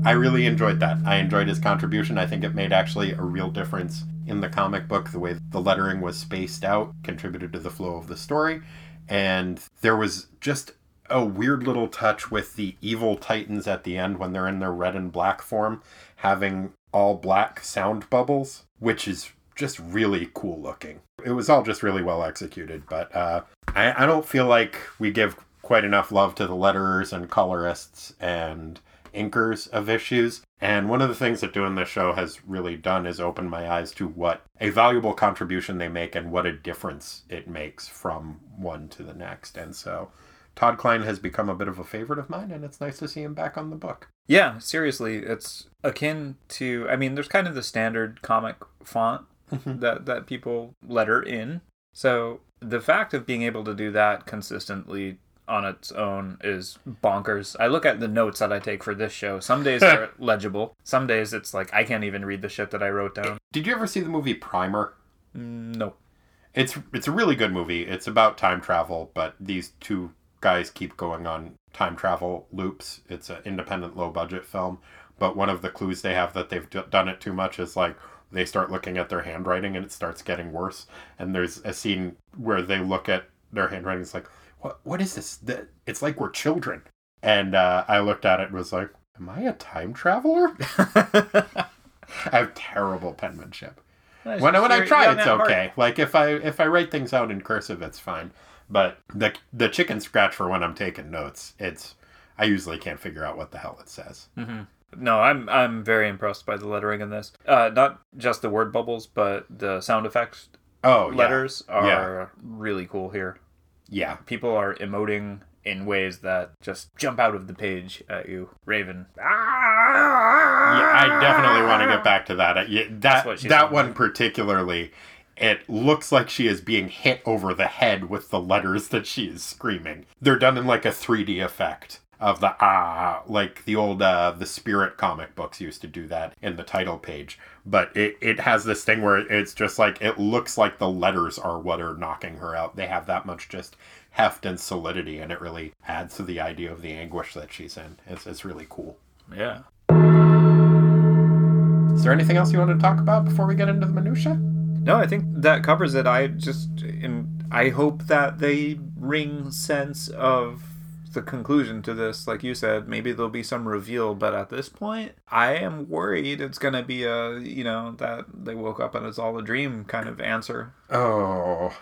I really enjoyed that. I enjoyed his contribution. I think it made actually a real difference in the comic book. The way the lettering was spaced out contributed to the flow of the story. And there was just a weird little touch with the evil titans at the end when they're in their red and black form, having all black sound bubbles, which is just really cool looking. It was all just really well executed, but uh, I, I don't feel like we give quite enough love to the letterers and colorists and inkers of issues. And one of the things that doing this show has really done is open my eyes to what a valuable contribution they make and what a difference it makes from one to the next. And so Todd Klein has become a bit of a favorite of mine, and it's nice to see him back on the book. Yeah, seriously, it's akin to. I mean, there's kind of the standard comic font mm-hmm. that that people letter in. So the fact of being able to do that consistently on its own is bonkers. I look at the notes that I take for this show. Some days they're legible. Some days it's like I can't even read the shit that I wrote down. Did you ever see the movie Primer? Mm, no. It's it's a really good movie. It's about time travel, but these two guys keep going on time travel loops. It's an independent, low budget film, but one of the clues they have that they've d- done it too much is like they start looking at their handwriting and it starts getting worse. And there's a scene where they look at their handwriting. It's like, what what is this? It's like we're children. And uh, I looked at it and was like, am I a time traveler? I have terrible penmanship. When I, when I try, it's okay. Like if I if I write things out in cursive, it's fine. But the the chicken scratch for when I'm taking notes, it's I usually can't figure out what the hell it says. No, I'm I'm very impressed by the lettering in this. Uh, not just the word bubbles, but the sound effects Oh, yeah. letters are Yeah. really cool here. Yeah, People are emoting in ways that just jump out of the page at you. Raven. yeah. I definitely want to get back to that. Yeah, that that one particularly, it looks like she is being hit over the head with the letters that she is screaming. They're done in like a 3D effect of the ah, like the old uh, the Spirit comic books used to do that in the title page. But it it has this thing where it's just like it looks like the letters are what are knocking her out. They have that much just heft and solidity, and it really adds to the idea of the anguish that she's in. It's it's really cool. Yeah. Is there anything else you want to talk about before we get into the minutia? No, I think that covers it. I just and I hope that they ring sense of the conclusion to this. Like you said, maybe there'll be some reveal, but at this point, I am worried it's gonna be a you know that they woke up and it's all a dream kind of answer. Oh,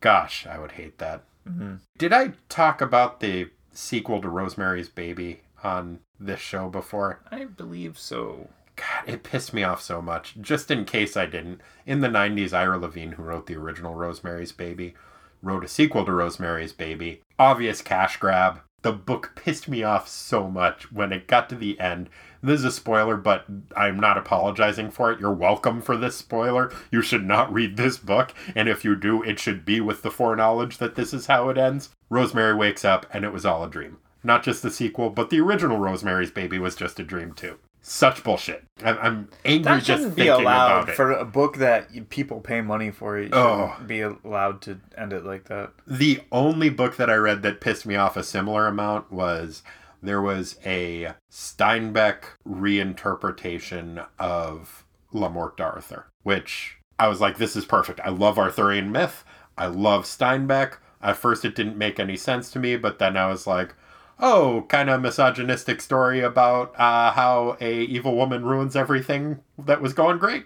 gosh, I would hate that. Mm-hmm. Did I talk about the sequel to Rosemary's Baby on this show before? I believe so. God, it pissed me off so much. Just in case I didn't, in the 90s, Ira Levine, who wrote the original Rosemary's Baby, wrote a sequel to Rosemary's Baby. Obvious cash grab. The book pissed me off so much when it got to the end. This is a spoiler, but I'm not apologizing for it. You're welcome for this spoiler. You should not read this book, and if you do, it should be with the foreknowledge that this is how it ends. Rosemary wakes up, and it was all a dream. Not just the sequel, but the original Rosemary's Baby was just a dream too. Such bullshit. I'm, I'm angry That just shouldn't be thinking allowed about it. for a book that people pay money for. Shouldn't Oh. be allowed to end it like that. the only book that I read that pissed me off a similar amount was there was a Steinbeck reinterpretation of La Morte d'Arthur, which I was like, this is perfect. I love Arthurian myth. I love Steinbeck. At first, it didn't make any sense to me, but then I was like, oh, kind of misogynistic story about uh, how a evil woman ruins everything that was going great.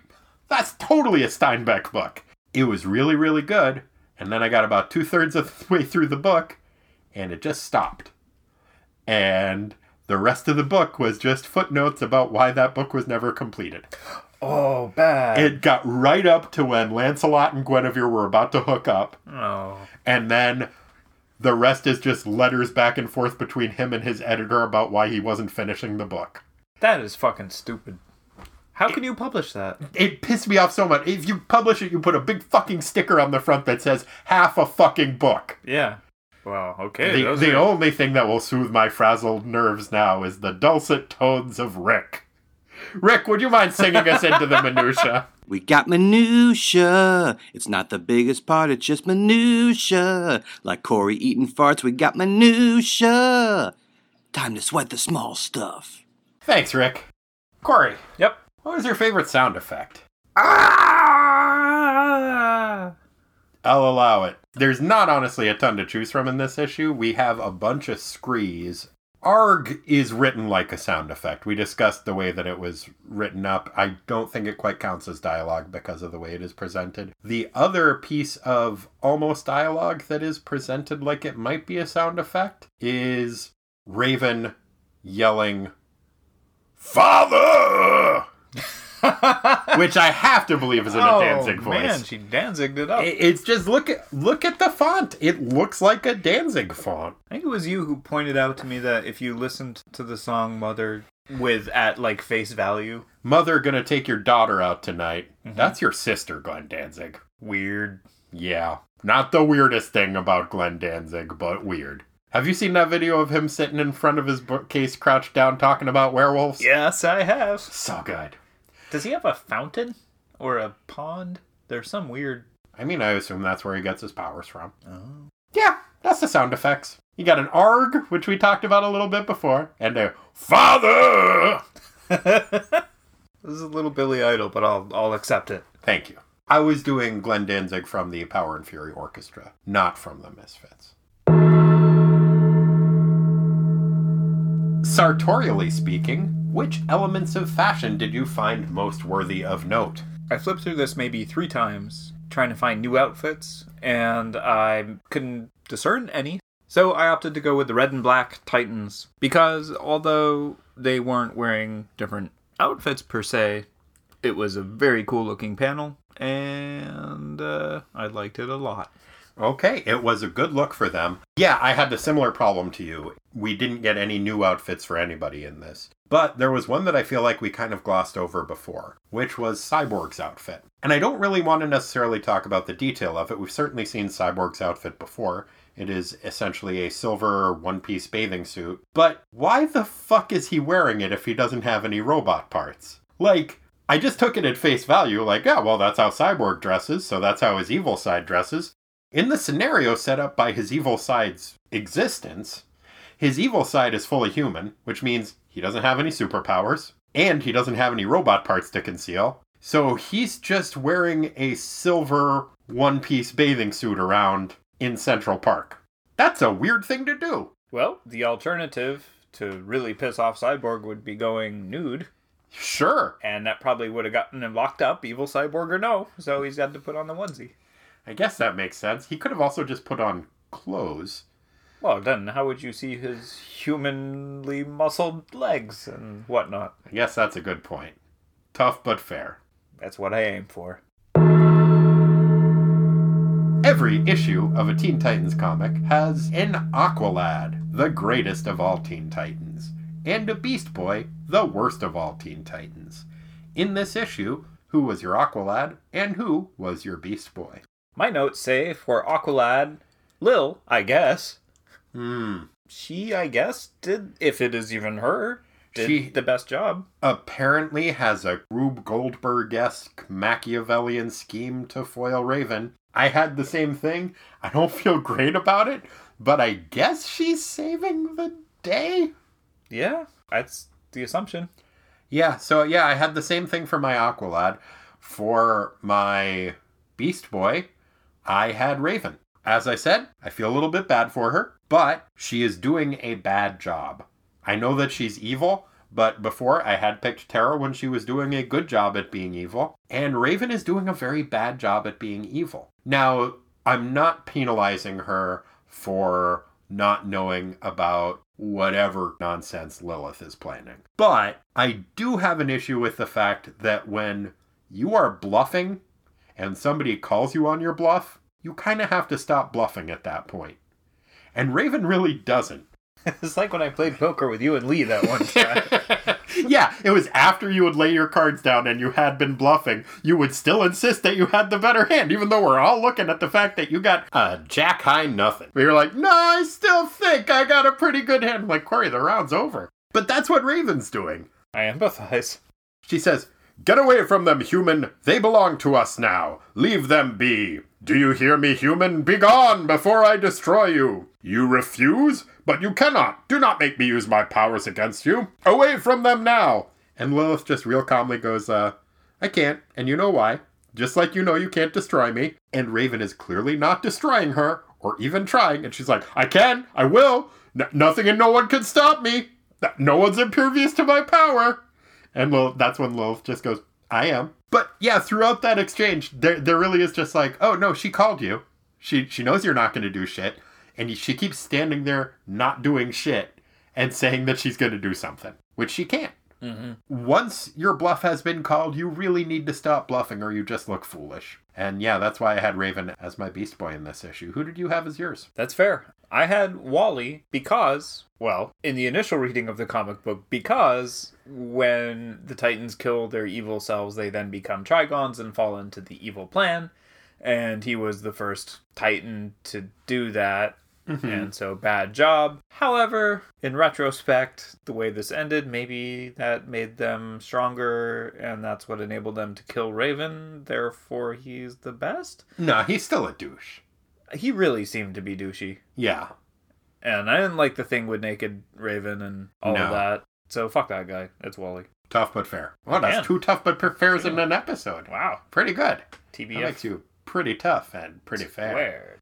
That's totally a Steinbeck book. It was really, really good. And then I got about two thirds of the way through the book, and it just stopped. And the rest of the book was just footnotes about why that book was never completed. Oh, bad. It got right up to when Lancelot and Guinevere were about to hook up, oh. and then the rest is just letters back and forth between him and his editor about why he wasn't finishing the book. That is fucking stupid. How can you publish that? It pissed me off so much. If you publish it, you put a big fucking sticker on the front that says half a fucking book. Yeah. Well, okay. The, the are- only thing that will soothe my frazzled nerves now is the dulcet tones of Rick. Rick, would you mind singing us into the minutia? We got minutia. It's not the biggest part, it's just minutia. Like Corey eating farts, we got minutia. Time to sweat the small stuff. Thanks, Rick. Corey, Yep. what was your favorite sound effect? Ah! I'll allow it. There's not honestly a ton to choose from in this issue. We have a bunch of screes. Arg is written like a sound effect. We discussed the way that it was written up. I don't think it quite counts as dialogue because of the way it is presented. The other piece of almost dialogue that is presented like it might be a sound effect is Raven yelling, Father! which I have to believe is in a oh, Danzig voice. Oh, man, she Danzigged it up. It- It's just look at look at the font. It looks like a Danzig font. I think it was you who pointed out to me that if you listened to the song Mother with at like face value, Mother gonna take your daughter out tonight. Mm-hmm. That's your sister, Glenn Danzig. weird. Yeah, not the weirdest thing about Glenn Danzig, but weird. Have you seen that video of him sitting in front of his bookcase, crouched down, talking about werewolves? Yes, I have. So good. Does he have a fountain or a pond? There's some weird. I mean, I assume that's where he gets his powers from. Oh. Yeah, that's the sound effects. You got an arg, which we talked about a little bit before, and a Father! This is a little Billy Idol, but I'll I'll accept it. Thank you. I was doing Glenn Danzig from the Power and Fury Orchestra, not from the Misfits. Sartorially speaking, which elements of fashion did you find most worthy of note? I flipped through this maybe three times trying to find new outfits, and I couldn't discern any. So I opted to go with the red and black Titans because although they weren't wearing different outfits per se, it was a very cool looking panel, and uh, I liked it a lot. Okay, it was a good look for them. Yeah, I had a similar problem to you. We didn't get any new outfits for anybody in this. But there was one that I feel like we kind of glossed over before, which was Cyborg's outfit. And I don't really want to necessarily talk about the detail of it. We've certainly seen Cyborg's outfit before. It is essentially a silver one piece bathing suit. But why the fuck is he wearing it if he doesn't have any robot parts? Like, I just took it at face value, like, yeah, well, that's how Cyborg dresses, so that's how his evil side dresses. In the scenario set up by his evil side's existence, his evil side is fully human, which means he doesn't have any superpowers, and he doesn't have any robot parts to conceal. So he's just wearing a silver one piece bathing suit around in Central Park. That's a weird thing to do. Well, the alternative to really piss off Cyborg would be going nude, Sure. and that probably would have gotten him locked up, evil Cyborg or no, so he's got to put on the onesie. I guess that makes sense. He could have also just put on clothes. Well, then how would you see his humanly muscled legs and whatnot? I guess that's a good point. Tough but fair. That's what I aim for. Every issue of a Teen Titans comic has an Aqualad, the greatest of all Teen Titans, and a Beast Boy, the worst of all Teen Titans. In this issue, who was your Aqualad and who was your Beast Boy? My notes say for Aqualad, Lil, I guess. Hmm. She, I guess, did, if it is even her, did She- the best job. Apparently has a Rube Goldberg esque Machiavellian scheme to foil Raven. I had the same thing. I don't feel great about it, but I guess she's saving the day? Yeah, that's the assumption. Yeah, so yeah, I had the same thing for my Aqualad. For my Beast Boy, I had Raven. As I said, I feel a little bit bad for her, but she is doing a bad job. I know that she's evil, but before I had picked Terra when she was doing a good job at being evil, and Raven is doing a very bad job at being evil. Now, I'm not penalizing her for not knowing about whatever nonsense Lilith is planning. But I do have an issue with the fact that when you are bluffing and somebody calls you on your bluff, you kind of have to stop bluffing at that point. And Raven really doesn't. it's like when I played poker with you and Lee that one time. yeah, it was after you would lay your cards down and you had been bluffing, you would still insist that you had the better hand, even though we're all looking at the fact that you got a jack high nothing. We were like, no, I still think I got a pretty good hand. I'm like, Corey, the round's over. But that's what Raven's doing. I empathize. She says, Get away from them, human! They belong to us now! Leave them be! Do you hear me, human? Begone before I destroy you! You refuse? But you cannot! Do not make me use my powers against you! Away from them now! And Lilith just real calmly goes, uh, I can't, and you know why. just like you know you can't destroy me. And Raven is clearly not destroying her or even trying. And she's like, I can, I will. N- nothing and no one can stop me. No one's impervious to my power. And Lilith, that's when Lilith just goes, I am. But yeah, throughout that exchange, there, there really is just like, oh no, she called you. She, she knows you're not going to do shit. And she keeps standing there not doing shit and saying that she's going to do something, which she can't. Mm-hmm. Once your bluff has been called, you really need to stop bluffing or you just look foolish. And yeah, that's why I had Raven as my Beast Boy in this issue. Who did you have as yours? That's fair. I had Wally because, well, in the initial reading of the comic book, because when the Titans kill their evil selves, they then become Trigons and fall into the evil plan. And he was the first Titan to do that. Mm-hmm. And so, bad job. However, in retrospect, the way this ended, maybe that made them stronger, and that's what enabled them to kill Raven. Therefore, he's the best. No, he's still a douche. He really seemed to be douchey. Yeah. And I didn't like the thing with Naked Raven and all No. of that. So fuck that guy. It's Wally. Tough but fair. Well, that's Man. two tough but fairs in an episode. Wow. Pretty good. That TBF makes you pretty tough and pretty fair. squared.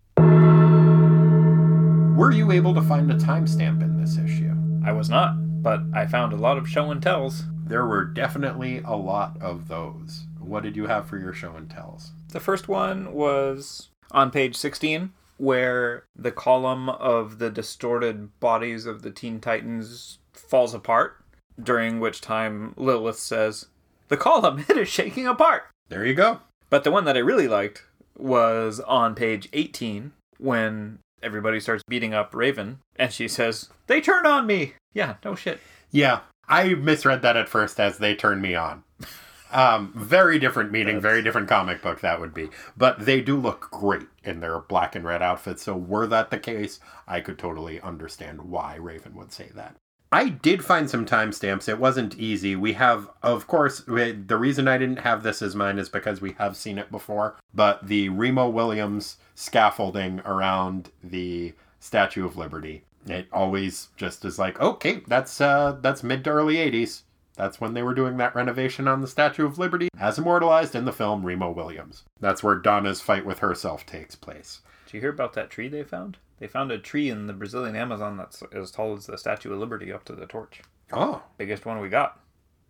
Were you able to find a timestamp in this issue? I was not, but I found a lot of show and tells. There were definitely a lot of those. What did you have for your show and tells? The first one was on page 16, where the column of the distorted bodies of the Teen Titans falls apart, during which time Lilith says, The column, it is shaking apart. There you go. But the one that I really liked was on page 18 when everybody starts beating up Raven and she says, They turned on me. Yeah, no shit. Yeah, I misread that at first as they turned me on. Um, very different meaning, very different comic book that would be. But they do look great in their black and red outfits. So were that the case, I could totally understand why Raven would say that. I did find some timestamps. It wasn't easy. We have, of course, we- the reason I didn't have this as mine is because we have seen it before. But the Remo Williams scaffolding around the Statue of Liberty, it always just is like, okay, that's uh, that's mid to early '80s. That's when they were doing that renovation on the Statue of Liberty, as immortalized in the film Remo Williams. That's where Donna's fight with herself takes place. Did you hear about that tree they found? They found a tree in the Brazilian Amazon that's as tall as the Statue of Liberty up to the torch. Oh, Biggest one we got.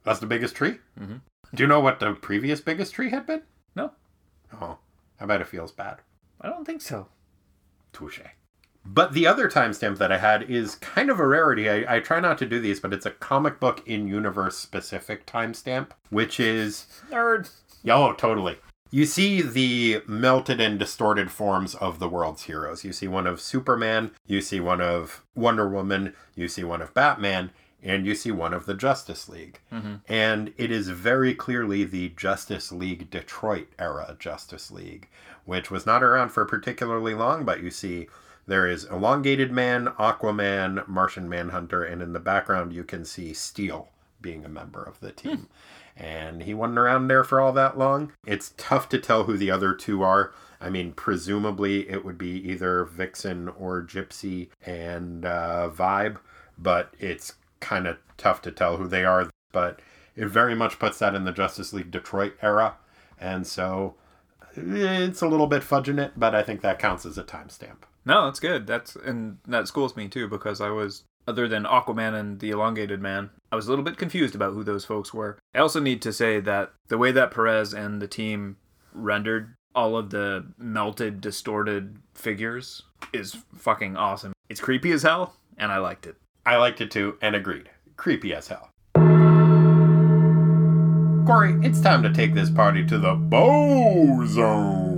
that's the biggest tree. Mm-hmm. Do you know what the previous biggest tree had been? No, Oh, I bet it feels bad. I don't think so. Touche. But the other timestamp that I had is kind of a rarity. I, I try not to do these, but it's a comic book in universe specific timestamp, which is Nerd. Oh, totally. You see the melted and distorted forms of the world's heroes. You see one of Superman, you see one of Wonder Woman, you see one of Batman, and you see one of the Justice League. Mm-hmm. And it is very clearly the Justice League Detroit era Justice League, which was not around for particularly long, but you see there is Elongated Man, Aquaman, Martian Manhunter, and in the background you can see Steel being a member of the team. And he wasn't around there for all that long. It's tough to tell who the other two are. I mean, presumably it would be either Vixen or Gypsy and uh, Vibe, but it's kind of tough to tell who they are. But it very much puts that in the Justice League Detroit era. And so eh, it's a little bit fudging it, but I think that counts as a timestamp. No, that's good. That's and that schools me too because I was other than Aquaman and the Elongated Man, I was a little bit confused about who those folks were. I also need to say that the way that Perez and the team rendered all of the melted, distorted figures is fucking awesome. It's creepy as hell, and I liked it. I liked it too and agreed. Creepy as hell. Corey, it's time to take this party to the Bow Zone.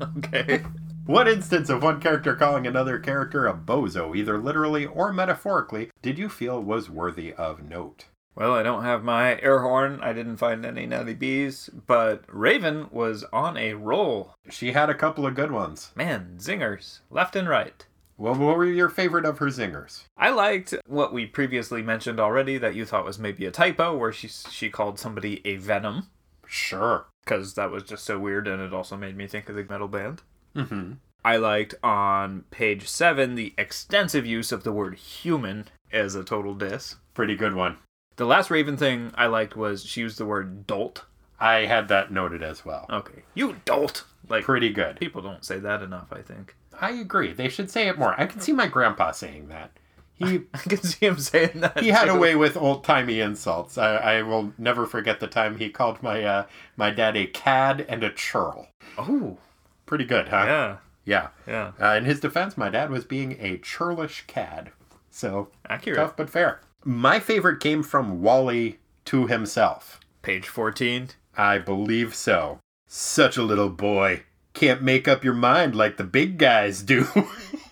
Okay. What instance of one character calling another character a bozo, either literally or metaphorically, did you feel was worthy of note? Well, I don't have my air horn. I didn't find any natty bees, but Raven was on a roll. She had a couple of good ones. Man, zingers, left and right. Well, what were your favorite of her zingers? I liked what we previously mentioned already that you thought was maybe a typo, where she she called somebody a venom Sure. Because that was just so weird, and it also made me think of the metal band. Mm-hmm. I liked on page seven the extensive use of the word human as a total diss. Pretty good one. The last Raven thing I liked was she used the word dolt. I had that noted as well. Okay. You dolt. Like Pretty good. people don't say that enough, I think. I agree. They should say it more. I can see my grandpa saying that. He I can see him saying that. he had a way with old timey insults. I, I will never forget the time he called my uh, my dad a cad and a churl. Oh, Pretty good, huh? yeah. Yeah. Yeah. Uh, in his defense, my dad was being a churlish cad. So Accurate. tough but fair. My favorite came from Wally to himself. Page 14. I believe so. Such a little boy. Can't make up your mind like the big guys do.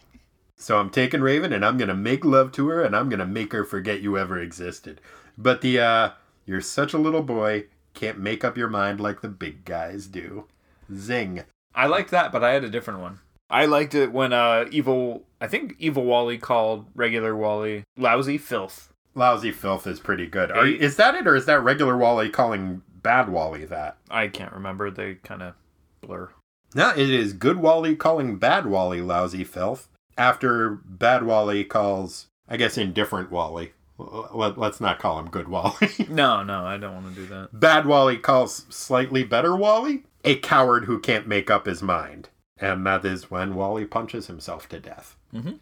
so I'm taking Raven and I'm going to make love to her and I'm going to make her forget you ever existed. But the, uh, you're such a little boy. Can't make up your mind like the big guys do. Zing. I liked that, but I had a different one. I liked it when uh evil I think evil Wally called regular Wally lousy filth. Lousy filth is pretty good. Are, is that it or is that regular Wally calling bad Wally that? I can't remember. They kind of blur. No, it is good Wally calling bad Wally lousy filth after bad Wally calls, I guess, indifferent Wally. Let, us not call him good Wally. No, no, I don't want to do that. bad Wally calls slightly better Wally a coward who can't make up his mind. And that is when Wally punches himself to death. Mhm.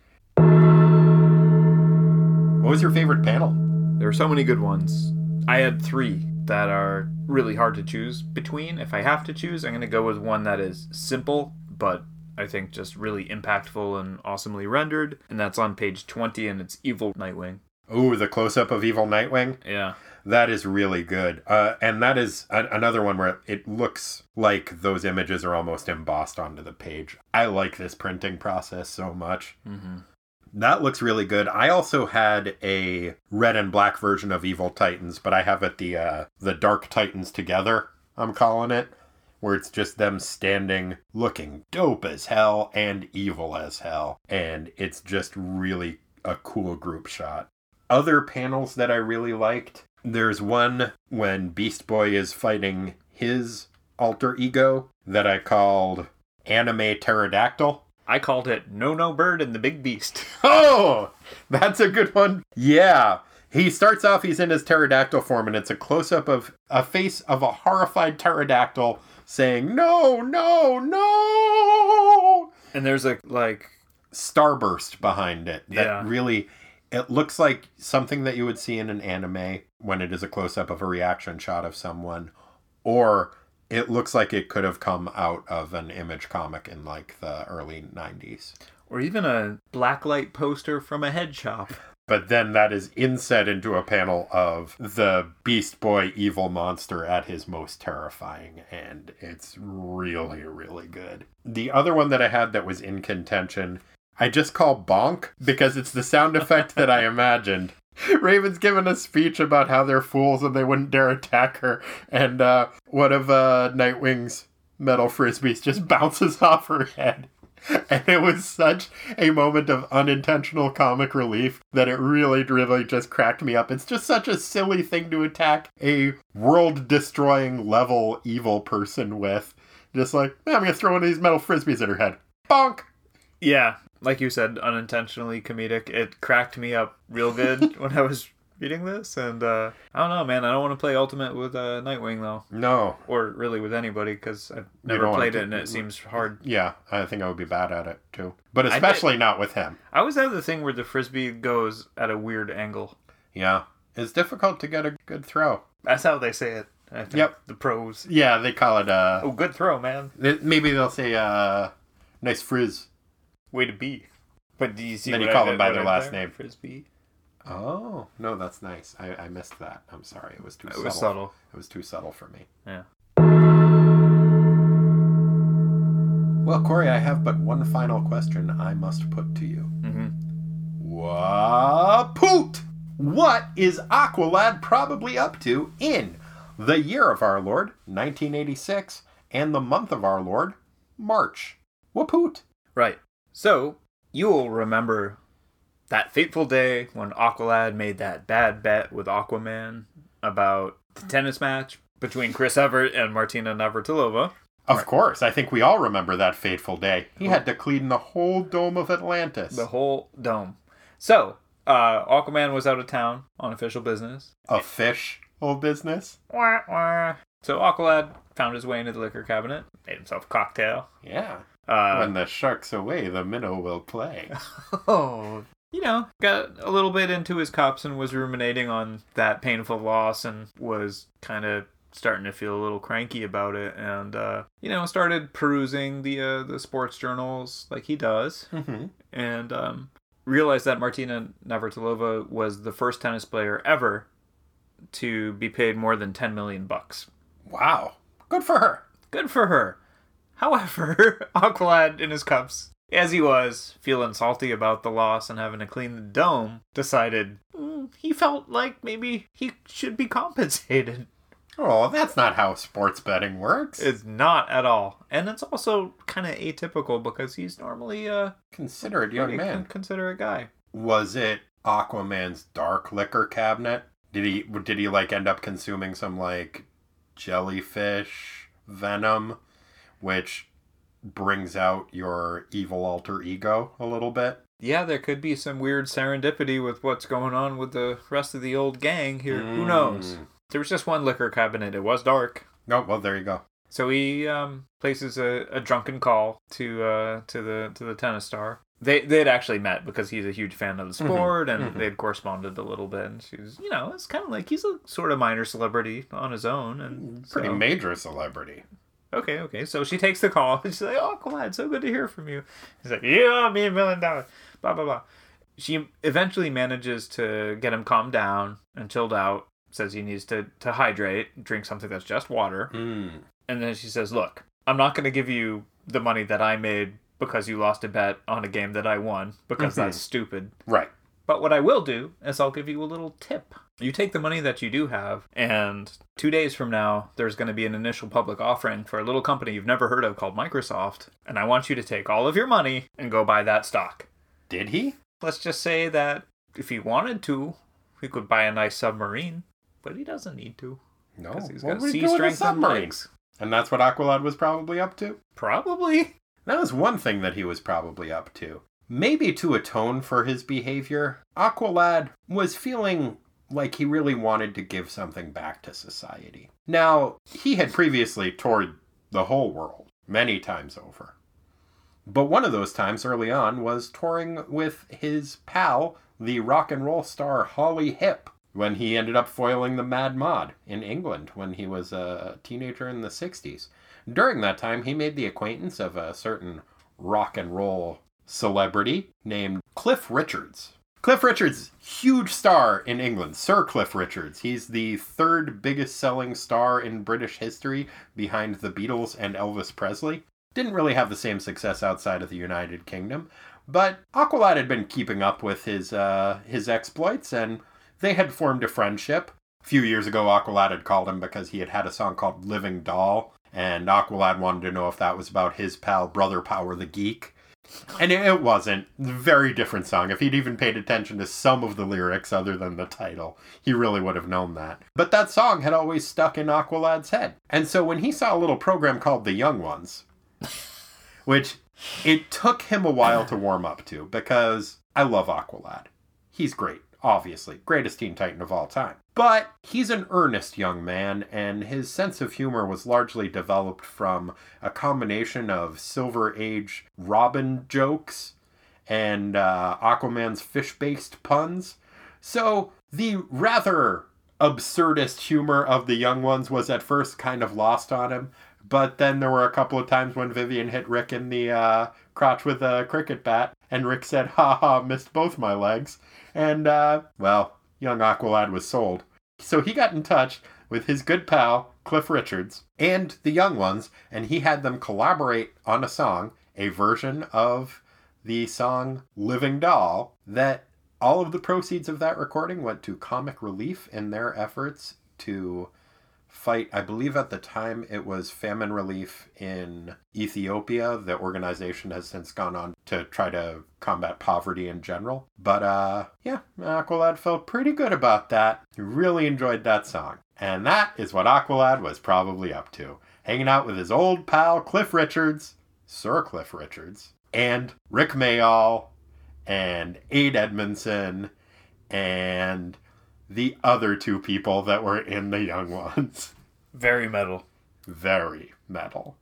What was your favorite panel? There are so many good ones. I had three that are really hard to choose between. If I have to choose, I'm going to go with one that is simple, but I think just really impactful and awesomely rendered. And that's on page 20, and it's Evil Nightwing. Ooh, the close up of Evil Nightwing. Yeah. That is really good. Uh, and that is a- another one where it looks like those images are almost embossed onto the page. I like this printing process so much. Mm-hmm. That looks really good. I also had a red and black version of Evil Titans, but I have it the uh, the Dark Titans together. I'm calling it, where it's just them standing, looking dope as hell and evil as hell, and it's just really a cool group shot. Other panels that I really liked. There's one when Beast Boy is fighting his alter ego that I called Anime Pterodactyl. I called it No No Bird and the Big Beast. Oh, that's a good one. Yeah. He starts off, he's in his pterodactyl form, and it's a close up of a face of a horrified pterodactyl saying, No, no, no. and there's a, like, Starburst behind it. That Yeah. really, it looks like something that you would see in an anime when it is a close up of a reaction shot of someone, or it looks like it could have come out of an image comic in like the early 90s. or even a blacklight poster from a head shop. But then that is inset into a panel of the Beast Boy evil monster at his most terrifying, and it's really, really good. The other one that I had that was in contention, I just call Bonk because it's the sound effect that I imagined. Raven's given a speech about how they're fools and they wouldn't dare attack her, and uh, one of uh, Nightwing's metal frisbees just bounces off her head. And it was such a moment of unintentional comic relief that it really, really just cracked me up. It's just such a silly thing to attack a world destroying level evil person with. Just like, "Eh, I'm to throw one of these metal frisbees at her head. Bonk! Yeah, like you said, unintentionally comedic. It cracked me up real good when I was reading this, and uh, I don't know, man. I don't want to play Ultimate with uh, Nightwing though, No. or really with anybody because I've never played play- it, and it seems hard. Yeah, I think I would be bad at it too. But did- especially not with him. I always have the thing where the frisbee goes at a weird angle. Yeah. It's difficult to get a good throw. That's how they say it. I think. Yep. The pros. Yeah, they call it, uh, Oh, good throw, man. maybe they'll say, uh, nice frizz. Way to be. But do you see? Then you call did- them by their last did? name. Frisbee. Oh, no, that's nice. I, I missed that. I'm sorry. It was too It subtle. was subtle. It was too subtle for me. Yeah. Well, Corey, I have but one final question I must put to you. Mm-hmm. Wapoot! What is Aqualad probably up to in the year of our Lord, 1986, and the month of our Lord, March? Wapoot! Right. So, you will remember that fateful day when Aqualad made that bad bet with Aquaman about the tennis match between Chris Evert and Martina Navratilova. Of course, I think we all remember that fateful day. He had to clean the whole dome of Atlantis. The whole dome. So, uh, Aquaman was out of town on official business. A fish whole business? Wah, wah. So Aqualad found his way into the liquor cabinet, made himself a cocktail. Yeah. Uh, when the shark's away, the minnow will play. oh, you know, got a little bit into his cups and was ruminating on that painful loss and was kind of starting to feel a little cranky about it and uh, you know started perusing the uh, the sports journals like he does mm-hmm. and um, realized that Martina Navratilova was the first tennis player ever to be paid more than 10 million bucks. Wow. Good for her. Good for her. However, Aqualad in his cups, as he was, feeling salty about the loss and having to clean the dome, decided mm, he felt like maybe he should be compensated. Oh, that's not how sports betting works. It's not at all. And it's also kind of atypical because he's normally a Considerate young man. con- considerate guy. Was it Aquaman's dark liquor cabinet? Did he did he like end up consuming some like jellyfish venom, which brings out your evil alter ego a little bit? Yeah, there could be some weird serendipity with what's going on with the rest of the old gang here. Who knows? Mm. There was just one liquor cabinet. It was dark. No, well there you go. So he um, places a, a drunken call to uh, to the to the tennis star. They they'd actually met because he's a huge fan of the sport, and they'd corresponded a little bit. And she's you know it's kind of like he's a sort of minor celebrity on his own, and Pretty so- major celebrity. Okay, okay. So she takes the call. and She's like, "Oh, glad, so good to hear from you." He's like, "Yeah, me a million dollars." Blah blah blah. She eventually manages to get him calmed down and chilled out. Says he needs to to hydrate, drink something that's just water. Mm. And then she says, "Look, I'm not going to give you the money that I made because you lost a bet on a game that I won because Mhm. that's stupid. Right. But what I will do is I'll give you a little tip. You take the money that you do have, and two days from now, there's going to be an initial public offering for a little company you've never heard of called Microsoft. And I want you to take all of your money and go buy that stock. Did he? Let's just say that if he wanted to, he could buy a nice submarine, but he doesn't need to. No, he's What got would he sea a strength and submarine? And that's what Aqualad was probably up to? Probably. That was one thing that he was probably up to. Maybe to atone for his behavior, Aqualad was feeling like he really wanted to give something back to society. Now, he had previously toured the whole world many times over. But one of those times early on was touring with his pal, the rock and roll star Holly Hip, when he ended up foiling the Mad Mod in England when he was a teenager in the 60s. During that time, he made the acquaintance of a certain rock and roll celebrity named Cliff Richards. Cliff Richards, huge star in England, Sir Cliff Richards. He's the third biggest selling star in British history behind the Beatles and Elvis Presley. Didn't really have the same success outside of the United Kingdom, but Aqualad had been keeping up with his uh, his exploits, and they had formed a friendship. A few years ago, Aqualad had called him because he had had a song called "Living Doll," and Aqualad wanted to know if that was about his pal Brother Power the Geek. And it- wasn't. Very different song. If he'd even paid attention to some of the lyrics other than the title, he really would have known that. But that song had always stuck in Aqualad's head. And so when he saw a little program called The Young Ones, which it took him a while to warm up to because I love Aqualad. He's great, obviously. Greatest Teen Titan of all time. But he's an earnest young man, and his sense of humor was largely developed from a combination of Silver Age Robin jokes and uh, Aquaman's fish based puns. So the rather absurdist humor of the young ones was at first kind of lost on him. But then there were a couple of times when Vivian hit Rick in the uh, crotch with a cricket bat, and Rick said, "Ha ha, missed both my legs." And uh, well, young Aqualad was sold. So he got in touch with his good pal Cliff Richards and the young ones, and he had them collaborate on a song, a version of the song "Living Doll." That all of the proceeds of that recording went to Comic Relief in their efforts to fight, I believe at the time it was famine relief in Ethiopia. The organization has since gone on to try to combat poverty in general. But uh yeah, Aqualad felt pretty good about that. He really enjoyed that song. And that is what Aqualad was probably up to. Hanging out with his old pal Cliff Richards, Sir Cliff Richards, and Rik Mayall, and Ade Edmondson, and the other two people that were in the young ones. Very metal. Very metal.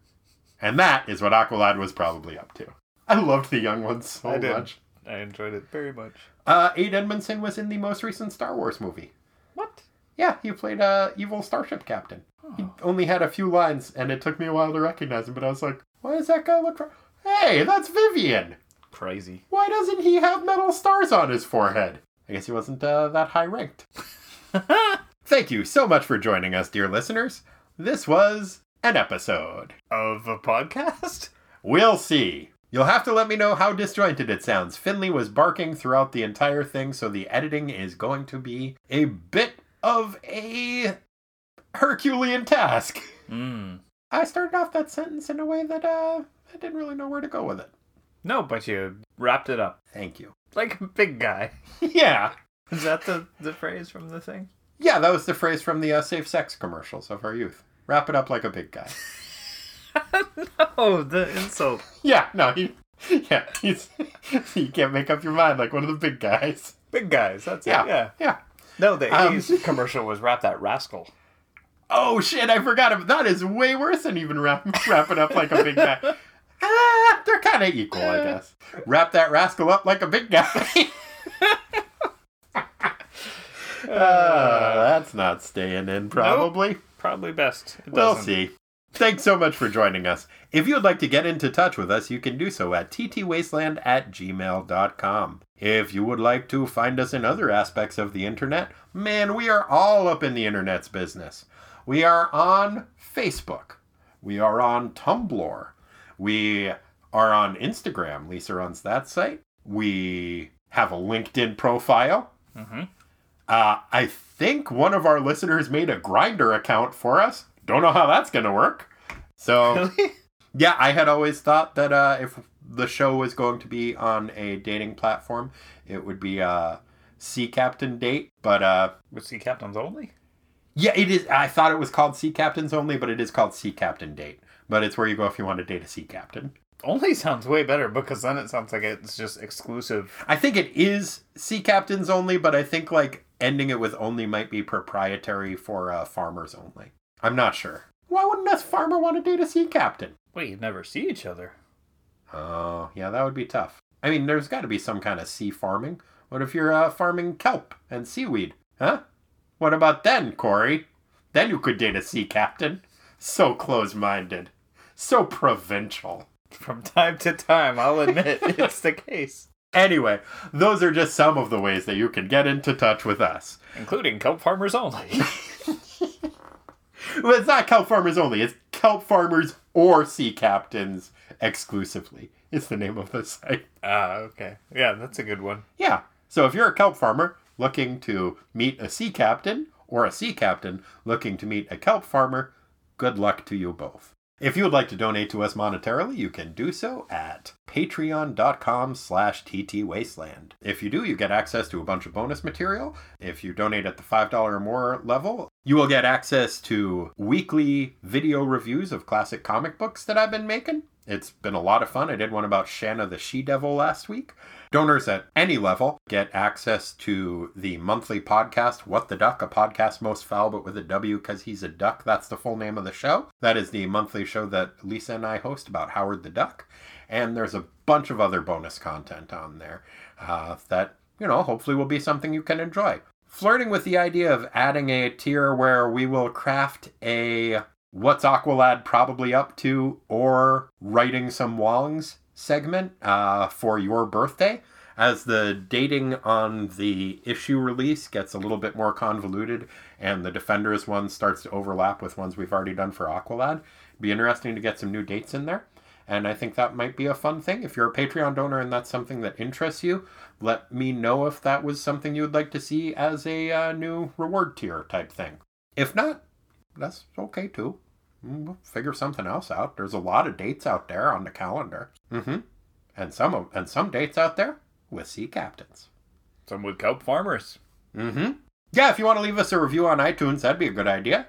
And that is what Aqualad was probably up to. I loved the young ones so I did. much. I enjoyed it very much. Uh, Ade Edmondson was in the most recent Star Wars movie. What? Yeah, he played a evil starship captain. He only had a few lines, and it took me a while to recognize him. But I was like, "Why does that guy look? Hey, that's Vivian. Crazy. Why doesn't he have metal stars on his forehead? I guess he wasn't uh, that high ranked." Thank you so much for joining us, dear listeners. This was an episode. Of a podcast? We'll see. You'll have to let me know how disjointed it sounds. Finley was barking throughout the entire thing, so the editing is going to be a bit of a Herculean task. Mm. I started off that sentence in a way that uh, I didn't really know where to go with it. No, but you wrapped it up. Thank you. Like a big guy. yeah. Is that the, the phrase from the thing? Yeah, that was the phrase from the uh, safe sex commercials of our youth. Wrap it up like a big guy. no, the insult. yeah, no, he, yeah, he's, you can't make up your mind like one of the big guys. Big guys, that's Yeah, it. Yeah. yeah. No, the Um, 80s commercial was Wrap That Rascal. Oh shit, I forgot about that is way worse than even wrap, wrap it up like a big guy. Ah, they're kind of equal, I guess. Wrap that rascal up like a big guy. Uh, that's not staying in, probably. Probably best. It We'll doesn't. see. Thanks so much for joining us. If you'd like to get into touch with us, you can do so at ttwasteland at gmail.com. If you would like to find us in other aspects of the internet, man, we are all up in the internet's business. We are on Facebook. We are on Tumblr. We are on Instagram. Lisa runs that site. We have a LinkedIn profile. Uh, I think one of our listeners made a Grindr account for us. Don't know how that's going to work. So, yeah, I had always thought that uh, if the show was going to be on a dating platform, it would be a Sea Captain Date. But uh, With Sea Captains only? yeah, it is. I thought it was called Sea Captains only, but it is called Sea Captain Date. But it's where you go if you want to date a sea captain. Only sounds way better because then it sounds like it's just exclusive. I think it is sea captains only, but I think like ending it with only might be proprietary for uh, farmers only. I'm not sure. Why wouldn't a farmer want to date a sea captain? Wait, you'd never see each other. Oh, yeah, that would be tough. I mean, there's got to be some kind of sea farming. What if you're uh, farming kelp and seaweed? Huh? What about then, Corey? Then you could date a sea captain. So close minded. So provincial. From time to time, I'll admit it's the case. Anyway, those are just some of the ways that you can get into touch with us. Including kelp farmers only. Well, it's not kelp farmers only. It's kelp farmers or sea captains exclusively. It's the name of the site. ah, okay. Yeah, that's a good one. Yeah. So if you're a kelp farmer looking to meet a sea captain, or a sea captain looking to meet a kelp farmer, good luck to you both. If you would like to donate to us monetarily, you can do so at patreon.com slash ttwasteland. If you do, you get access to a bunch of bonus material. If you donate at the $5 or more level, you will get access to weekly video reviews of classic comic books that I've been making. It's been a lot of fun. I did one about Shanna the She-Devil last week. Donors at any level get access to the monthly podcast, What the Duck, a podcast most foul but with a W because he's a duck. That's the full name of the show. That is the monthly show that Lisa and I host about Howard the Duck. And there's a bunch of other bonus content on there uh, that, you know, hopefully will be something you can enjoy. Flirting with the idea of adding a tier where we will craft a What's Aqualad probably up to or writing some Wongs segment uh, for your birthday. As the dating on the issue release gets a little bit more convoluted and the Defenders one starts to overlap with ones we've already done for Aqualad, be interesting to get some new dates in there. And I think that might be a fun thing. If you're a Patreon donor and that's something that interests you, let me know if that was something you would like to see as a uh, new reward tier type thing. If not, that's okay too. Mm, We'll figure something else out. There's a lot of dates out there on the calendar. Mm-hmm. And some of and some dates out there with sea captains. Some with kelp farmers. Mm-hmm. Yeah, if you want to leave us a review on iTunes, that'd be a good idea.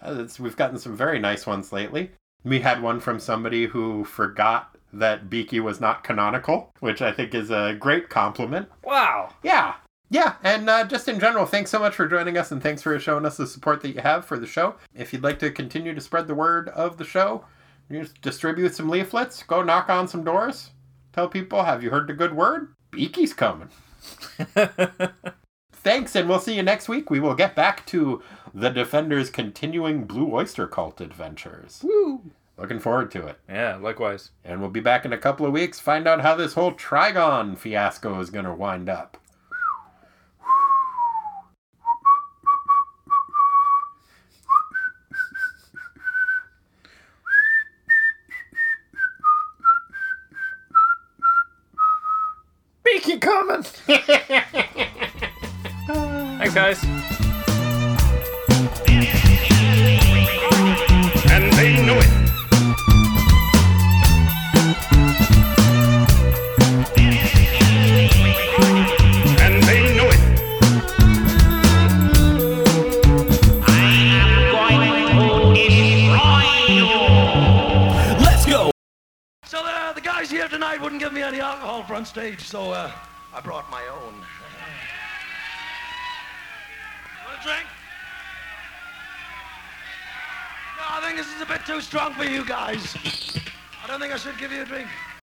Uh, we've gotten some very nice ones lately. We had one from somebody who forgot that Beaky was not canonical, which I think is a great compliment. Wow. Yeah. Yeah, and uh, just in general, thanks so much for joining us and thanks for showing us the support that you have for the show. If you'd like to continue to spread the word of the show, just distribute some leaflets, go knock on some doors, tell people, have you heard the good word? Beaky's coming. Thanks, and we'll see you next week. We will get back to the Defenders' continuing Blue Oyster Cult adventures. Woo! Looking forward to it. Yeah, likewise. And we'll be back in a couple of weeks, find out how this whole Trigon fiasco is going to wind up. Stage, so uh, I brought my own. Want a drink? No, I think this is a bit too strong for you guys. I don't think I should give you a drink.